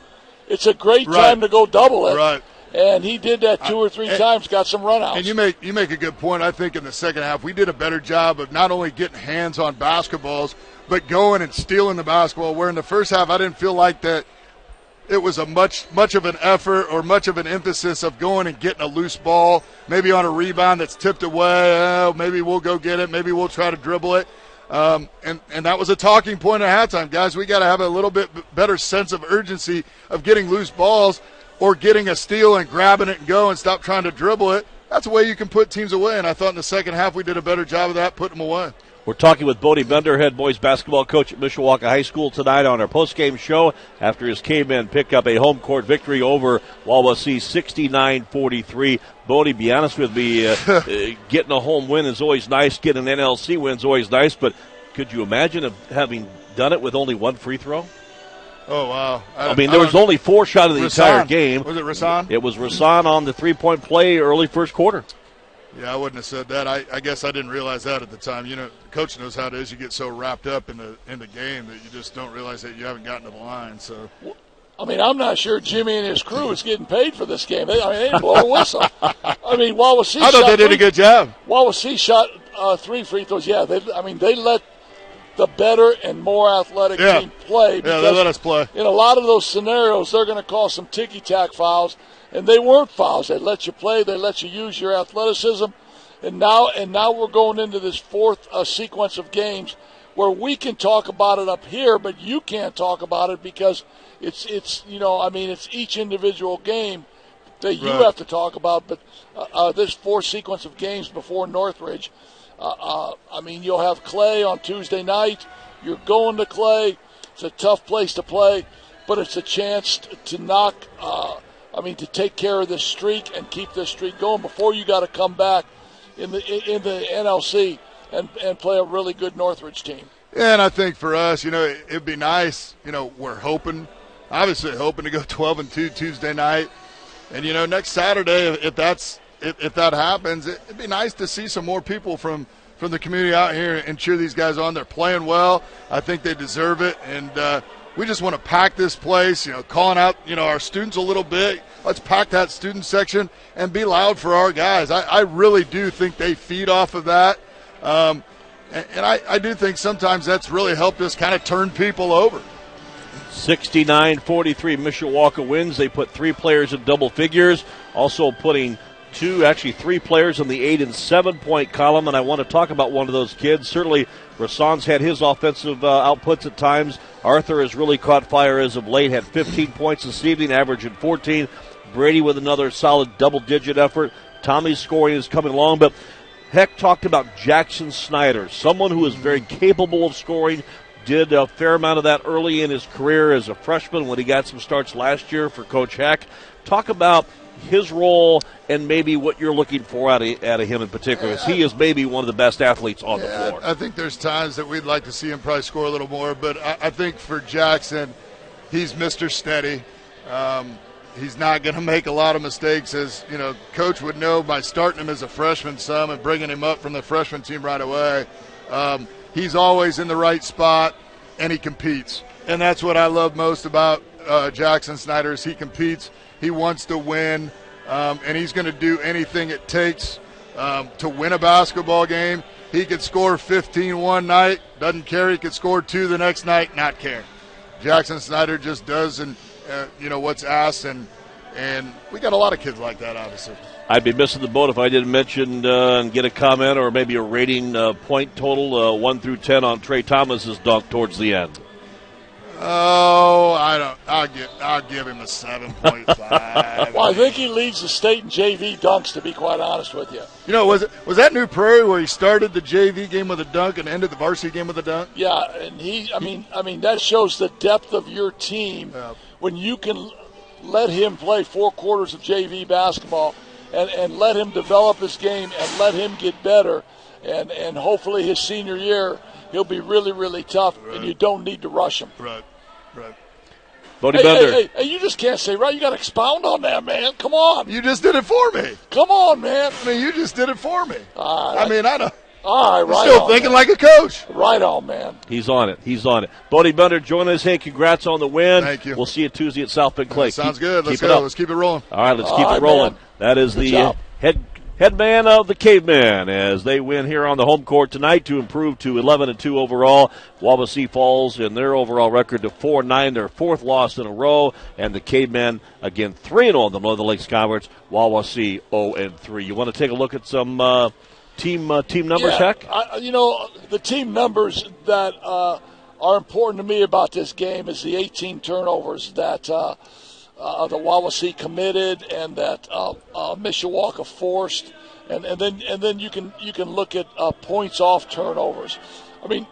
it's a great Right. time to go double it. Right. And he did that two or three and- eh, times, got some runouts. And you make you make a good point. I think in the second half we did a better job of not only getting hands on basketballs, but going and stealing the basketball. Where in the first half I didn't feel like that it was a much much of an effort or much of an emphasis of going and getting a loose ball, maybe on a rebound that's tipped away. Oh, maybe we'll go get it. Maybe we'll try to dribble it. Um, and and that was a talking point at halftime, guys. We got to have a little bit better sense of urgency of getting loose balls or getting a steal and grabbing it and go and stop trying to dribble it. That's a way you can put teams away. And I thought in the second half we did a better job of that, putting them away. We're talking with Bodie Bender, head boys basketball coach at Mishawaka High School tonight on our postgame show after his cavemen pick up a home court victory over Wawasee 69-43. Bodie, be honest with me, uh, uh, getting a home win is always nice. Getting an NLC win is always nice, but could you imagine of having done it with only one free throw? Oh wow! I mean, there was only four shot of the entire Rasan. game. Was it Rasan? It was Rasan on the three-point play early first quarter. Yeah, I wouldn't have said that. I, I guess I didn't realize that at the time. You know, coach knows how it is. You get so wrapped up in the in the game that you just don't realize that you haven't gotten to the line. So I mean, I'm not sure Jimmy and his crew is getting paid for this game. They, I mean, they didn't blow a whistle. I mean, Wawasee I thought shot they did three- a good job. Wawasee shot uh, three free throws. Yeah, they, I mean, they let the better and more athletic Yeah. team play. Yeah, they let us play. In a lot of those scenarios, they're going to call some ticky tack fouls, and they weren't fouls. They let you play. They let you use your athleticism, and now and now we're going into this fourth uh, sequence of games where we can talk about it up here, but you can't talk about it because it's it's you know I mean it's each individual game that you Right. have to talk about. But uh, uh, this fourth sequence of games before Northridge, uh, uh, I mean, you'll have Clay on Tuesday night. You're going to Clay. It's a tough place to play, but it's a chance t- to knock. Uh, I mean, to take care of this streak and keep this streak going before you got to come back in the in the NLC and and play a really good Northridge team. Yeah, and I think for us, you know, it, it'd be nice. You know, we're hoping, obviously, hoping to go 12 and two Tuesday night, and you know, next Saturday, if that's if, if that happens, it, it'd be nice to see some more people from from the community out here and cheer these guys on. They're playing well. I think they deserve it, and uh, we just want to pack this place. You know, calling out you know our students a little bit. Let's pack that student section and be loud for our guys. I, I really do think they feed off of that. Um, and and I, I do think sometimes that's really helped us kind of turn people over. 69 43 Mishawaka wins. They put three players in double figures, also putting two, actually three players in the eight and seven point column. And I want to talk about one of those kids. Certainly, Rasan's had his offensive uh, outputs at times. Arthur has really caught fire as of late, had 15 points this evening, averaging 14. Brady with another solid double digit effort. Tommy's scoring is coming along, but Heck talked about Jackson Snyder, someone who is very capable of scoring. Did a fair amount of that early in his career as a freshman when he got some starts last year for Coach Heck. Talk about his role and maybe what you're looking for out of, out of him in particular. As he is maybe one of the best athletes on the floor. I think there's times that we'd like to see him probably score a little more, but I, I think for Jackson, he's Mr. Steady. Um, he's not going to make a lot of mistakes, as you know, coach would know by starting him as a freshman some and bringing him up from the freshman team right away. Um, he's always in the right spot, and he competes, and that's what I love most about uh, Jackson Snyder. Is he competes, he wants to win, um, and he's going to do anything it takes um, to win a basketball game. He could score 15 one night, doesn't care. He could score two the next night, not care. Jackson Snyder just does and uh, you know what's asked, and and we got a lot of kids like that, obviously. I'd be missing the boat if I didn't mention uh, and get a comment or maybe a rating uh, point total uh, 1 through 10 on Trey Thomas's dunk towards the end. Oh, I don't. I'll give. I'll give him a seven point five. Well, I think he leads the state in JV dunks. To be quite honest with you, you know, was it was that New Prairie where he started the JV game with a dunk and ended the varsity game with a dunk? yeah, and he. I mean, I mean that shows the depth of your team Yeah. when you can let him play four quarters of JV basketball and, and let him develop his game and let him get better, and and hopefully his senior year he'll be really really tough, and you don't need to rush him. Right. Right. Bodie Hey, Bender. hey, hey, hey, you just can't say right. You got to expound on that, man. Come on, You just did it for me. come on, man. I mean, you just did it for me. Uh, I mean, I don't. all right, I'm right still on, thinking man. like a coach. right on, man. He's on it. He's on it. Bodie Bender, join us. Hey, congrats on the win. Thank you. We'll see you Tuesday at South Bend Clay. Sounds Keep- good. Let's keep it go. up. Let's keep it rolling. All right, let's All keep right, it rolling. man. That is Good the job. head head man of the caveman as they win here on the home court tonight to improve to 11 and 2 overall. Wawasee falls in their overall record to 4 9, their fourth loss in a row, and the cavemen again 3 and 0 on the Northern Lakes Conference. Wawasee 0 and 3. You want to take a look at some uh, team uh, team numbers, Yeah, Heck? I, you know, the team numbers that uh, are important to me about this game is the 18 turnovers that uh, the Wawasee committed and that uh, uh, Mishawaka forced, and, and then and then you can you can look at uh, points off turnovers. I mean,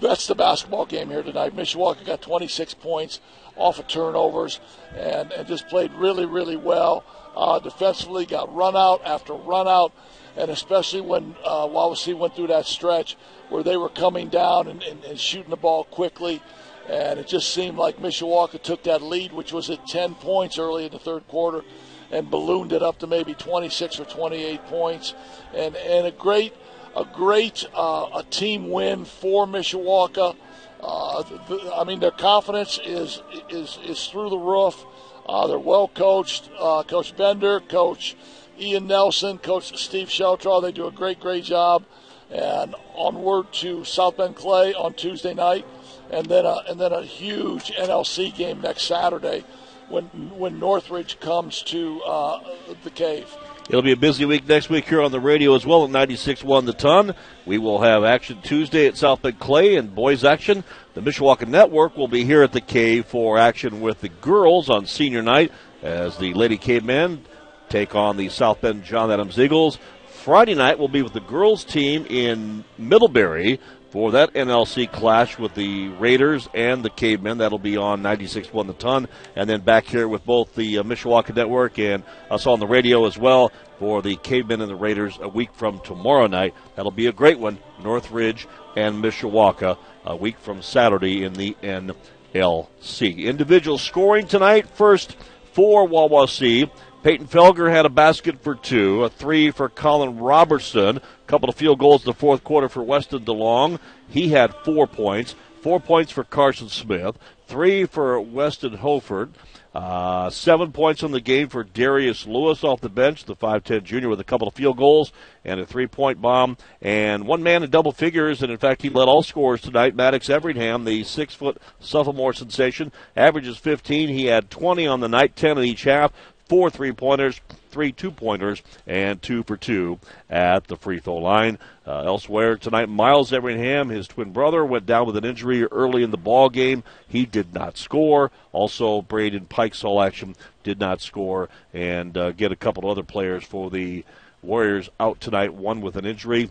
that's the basketball game here tonight. Mishawaka got 26 points off of turnovers and, and just played really, really well. Uh, defensively, got run out after run out, and especially when uh, Wawasee went through that stretch where they were coming down and, and, and shooting the ball quickly. And it just seemed like Mishawaka took that lead, which was at 10 points early in the third quarter, and ballooned it up to maybe 26 or 28 points. And, and a great a great uh, a team win for Mishawaka. Uh, th- I mean, their confidence is is is through the roof. Uh, they're well coached. Uh, Coach Bender, Coach Ian Nelson, Coach Steve Sheltraw. They do a great, great job. And onward to South Bend Clay on Tuesday night, and then a, and then a huge NLC game next Saturday when when Northridge comes to uh, the cave. It'll be a busy week next week here on the radio as well at 96.1 The Ton. We will have action Tuesday at South Bend Clay and boys action. The Mishawaka Network will be here at the Cave for action with the girls on senior night as the Lady Cavemen take on the South Bend John Adams Eagles. Friday night will be with the girls team in Middlebury for that NLC clash with the Raiders and the Cavemen. That'll be on 96.1 The Ton. And then back here with both the uh, Mishawaka Network and us on the radio as well for the Cavemen and the Raiders a week from tomorrow night. That'll be a great one. Northridge and Mishawaka a week from Saturday in the NLC. Individual scoring tonight. First for Wawasee. Peyton Felger had a basket for two, a three for Colin Robertson, a couple of field goals in the fourth quarter for Weston DeLong. He had four points, four points for Carson Smith, three for Weston Holforth, uh, seven points on the game for Darius Lewis off the bench, the 5'10 junior with a couple of field goals and a three point bomb, and one man in double figures, and in fact, he led all scorers tonight. Maddox Everingham, the six foot sophomore sensation, averages 15. He had 20 on the night, 10 in each half four three pointers, three two pointers, and two for two at the free throw line. Uh, elsewhere tonight, Miles Everingham, his twin brother, went down with an injury early in the ball game. He did not score. Also, Braden Pike's all action did not score, and uh, get a couple of other players for the Warriors out tonight. One with an injury.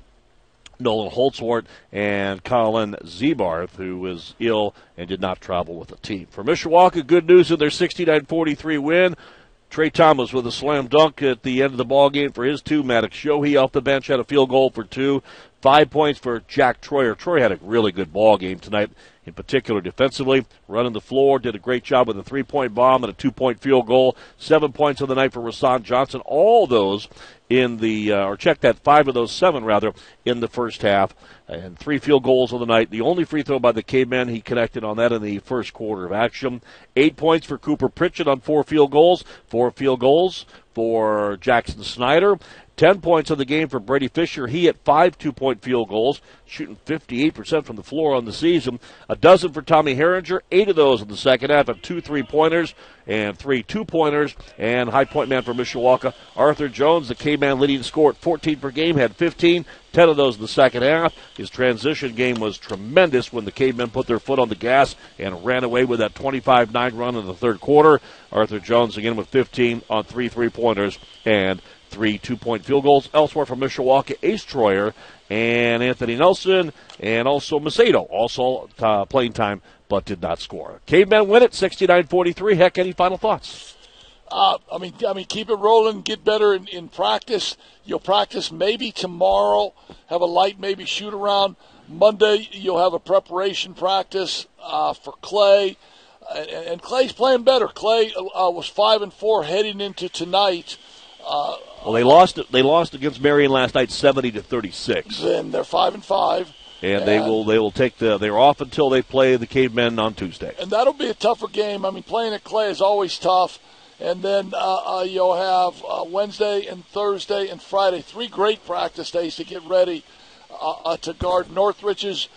Nolan Holtzwart and Colin Zebarth, who was ill and did not travel with the team. For Mishawaka, good news in their 69-43 win. Trey Thomas with a slam dunk at the end of the ball game for his two. Maddox Yohe off the bench had a field goal for two. Five points for Jack Troyer. Troy had a really good ball game tonight, in particular defensively, running the floor, did a great job with a three-point bomb and a two-point field goal. Seven points on the night for Rasan Johnson. All those in the, uh, or check that, five of those seven rather, in the first half. And three field goals of the night. The only free throw by the Cavemen, he connected on that in the first quarter of action. Eight points for Cooper Pritchett on four field goals. Four field goals for Jackson Snyder. Ten points on the game for Brady Fisher. He hit five two-point field goals, shooting 58% from the floor on the season. A dozen for Tommy Herringer. Eight of those in the second half, and two three-pointers and three two-pointers. And high point man for Mishawaka, Arthur Jones, the K-man leading scorer at 14 per game, had 15. 10 of those in the second half. His transition game was tremendous when the Cavemen put their foot on the gas and ran away with that 25 9 run in the third quarter. Arthur Jones again with 15 on three three pointers and three two point field goals. Elsewhere from Mishawaka, Ace Troyer and Anthony Nelson and also Macedo, also uh, playing time but did not score. Cavemen win it 69 43. Heck, any final thoughts? Uh, I mean, I mean, keep it rolling. Get better in, in practice. You'll practice maybe tomorrow. Have a light, maybe shoot around. Monday, you'll have a preparation practice uh, for Clay, and, and, Clay's playing better. Clay uh, was five and four heading into tonight. Uh, well, they lost. They lost against Marion last night, seventy to thirty-six. Then they're five and five. And, and they will they will take the they're off until they play the Cavemen on Tuesday. And that'll be a tougher game. I mean, playing at Clay is always tough and then uh, uh, you'll have uh, Wednesday and Thursday and Friday three great practice days to get ready uh, uh, to guard Northridge's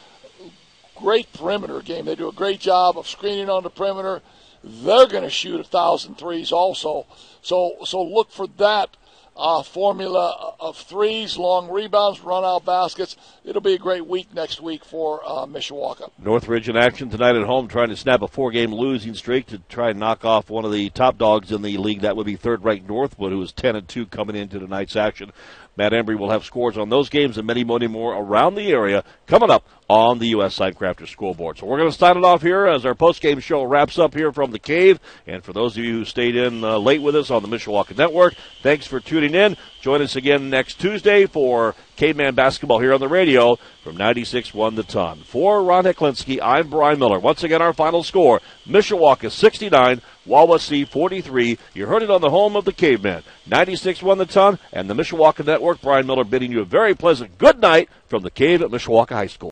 great perimeter game. They do a great job of screening on the perimeter. They're going to shoot a thousand threes also, so so look for that uh, formula of threes, long rebounds, run out baskets. It'll be a great week next week for uh, Mishawaka. Northridge in action tonight at home, trying to snap a four game losing streak to try and knock off one of the top dogs in the league. That would be third ranked Northwood, who is 10 and 2 coming into tonight's action. Matt Embry will have scores on those games and many, many more around the area coming up on the U.S. Signcrafters Scoreboard. So we're going to start it off here as our post-game show wraps up here from the cave. And for those of you who stayed in uh, late with us on the Mishawaka Network, thanks for tuning in. Join us again next Tuesday for Caveman Basketball here on the radio from 96-1 the ton. For Ron Hecklinski, I'm Brian Miller. Once again, our final score, Mishawaka 69, Wawasee 43. You heard it on the home of the Caveman. 96-1 the ton, and the Mishawaka Network. Brian Miller bidding you a very pleasant good night from the cave at Mishawaka High School.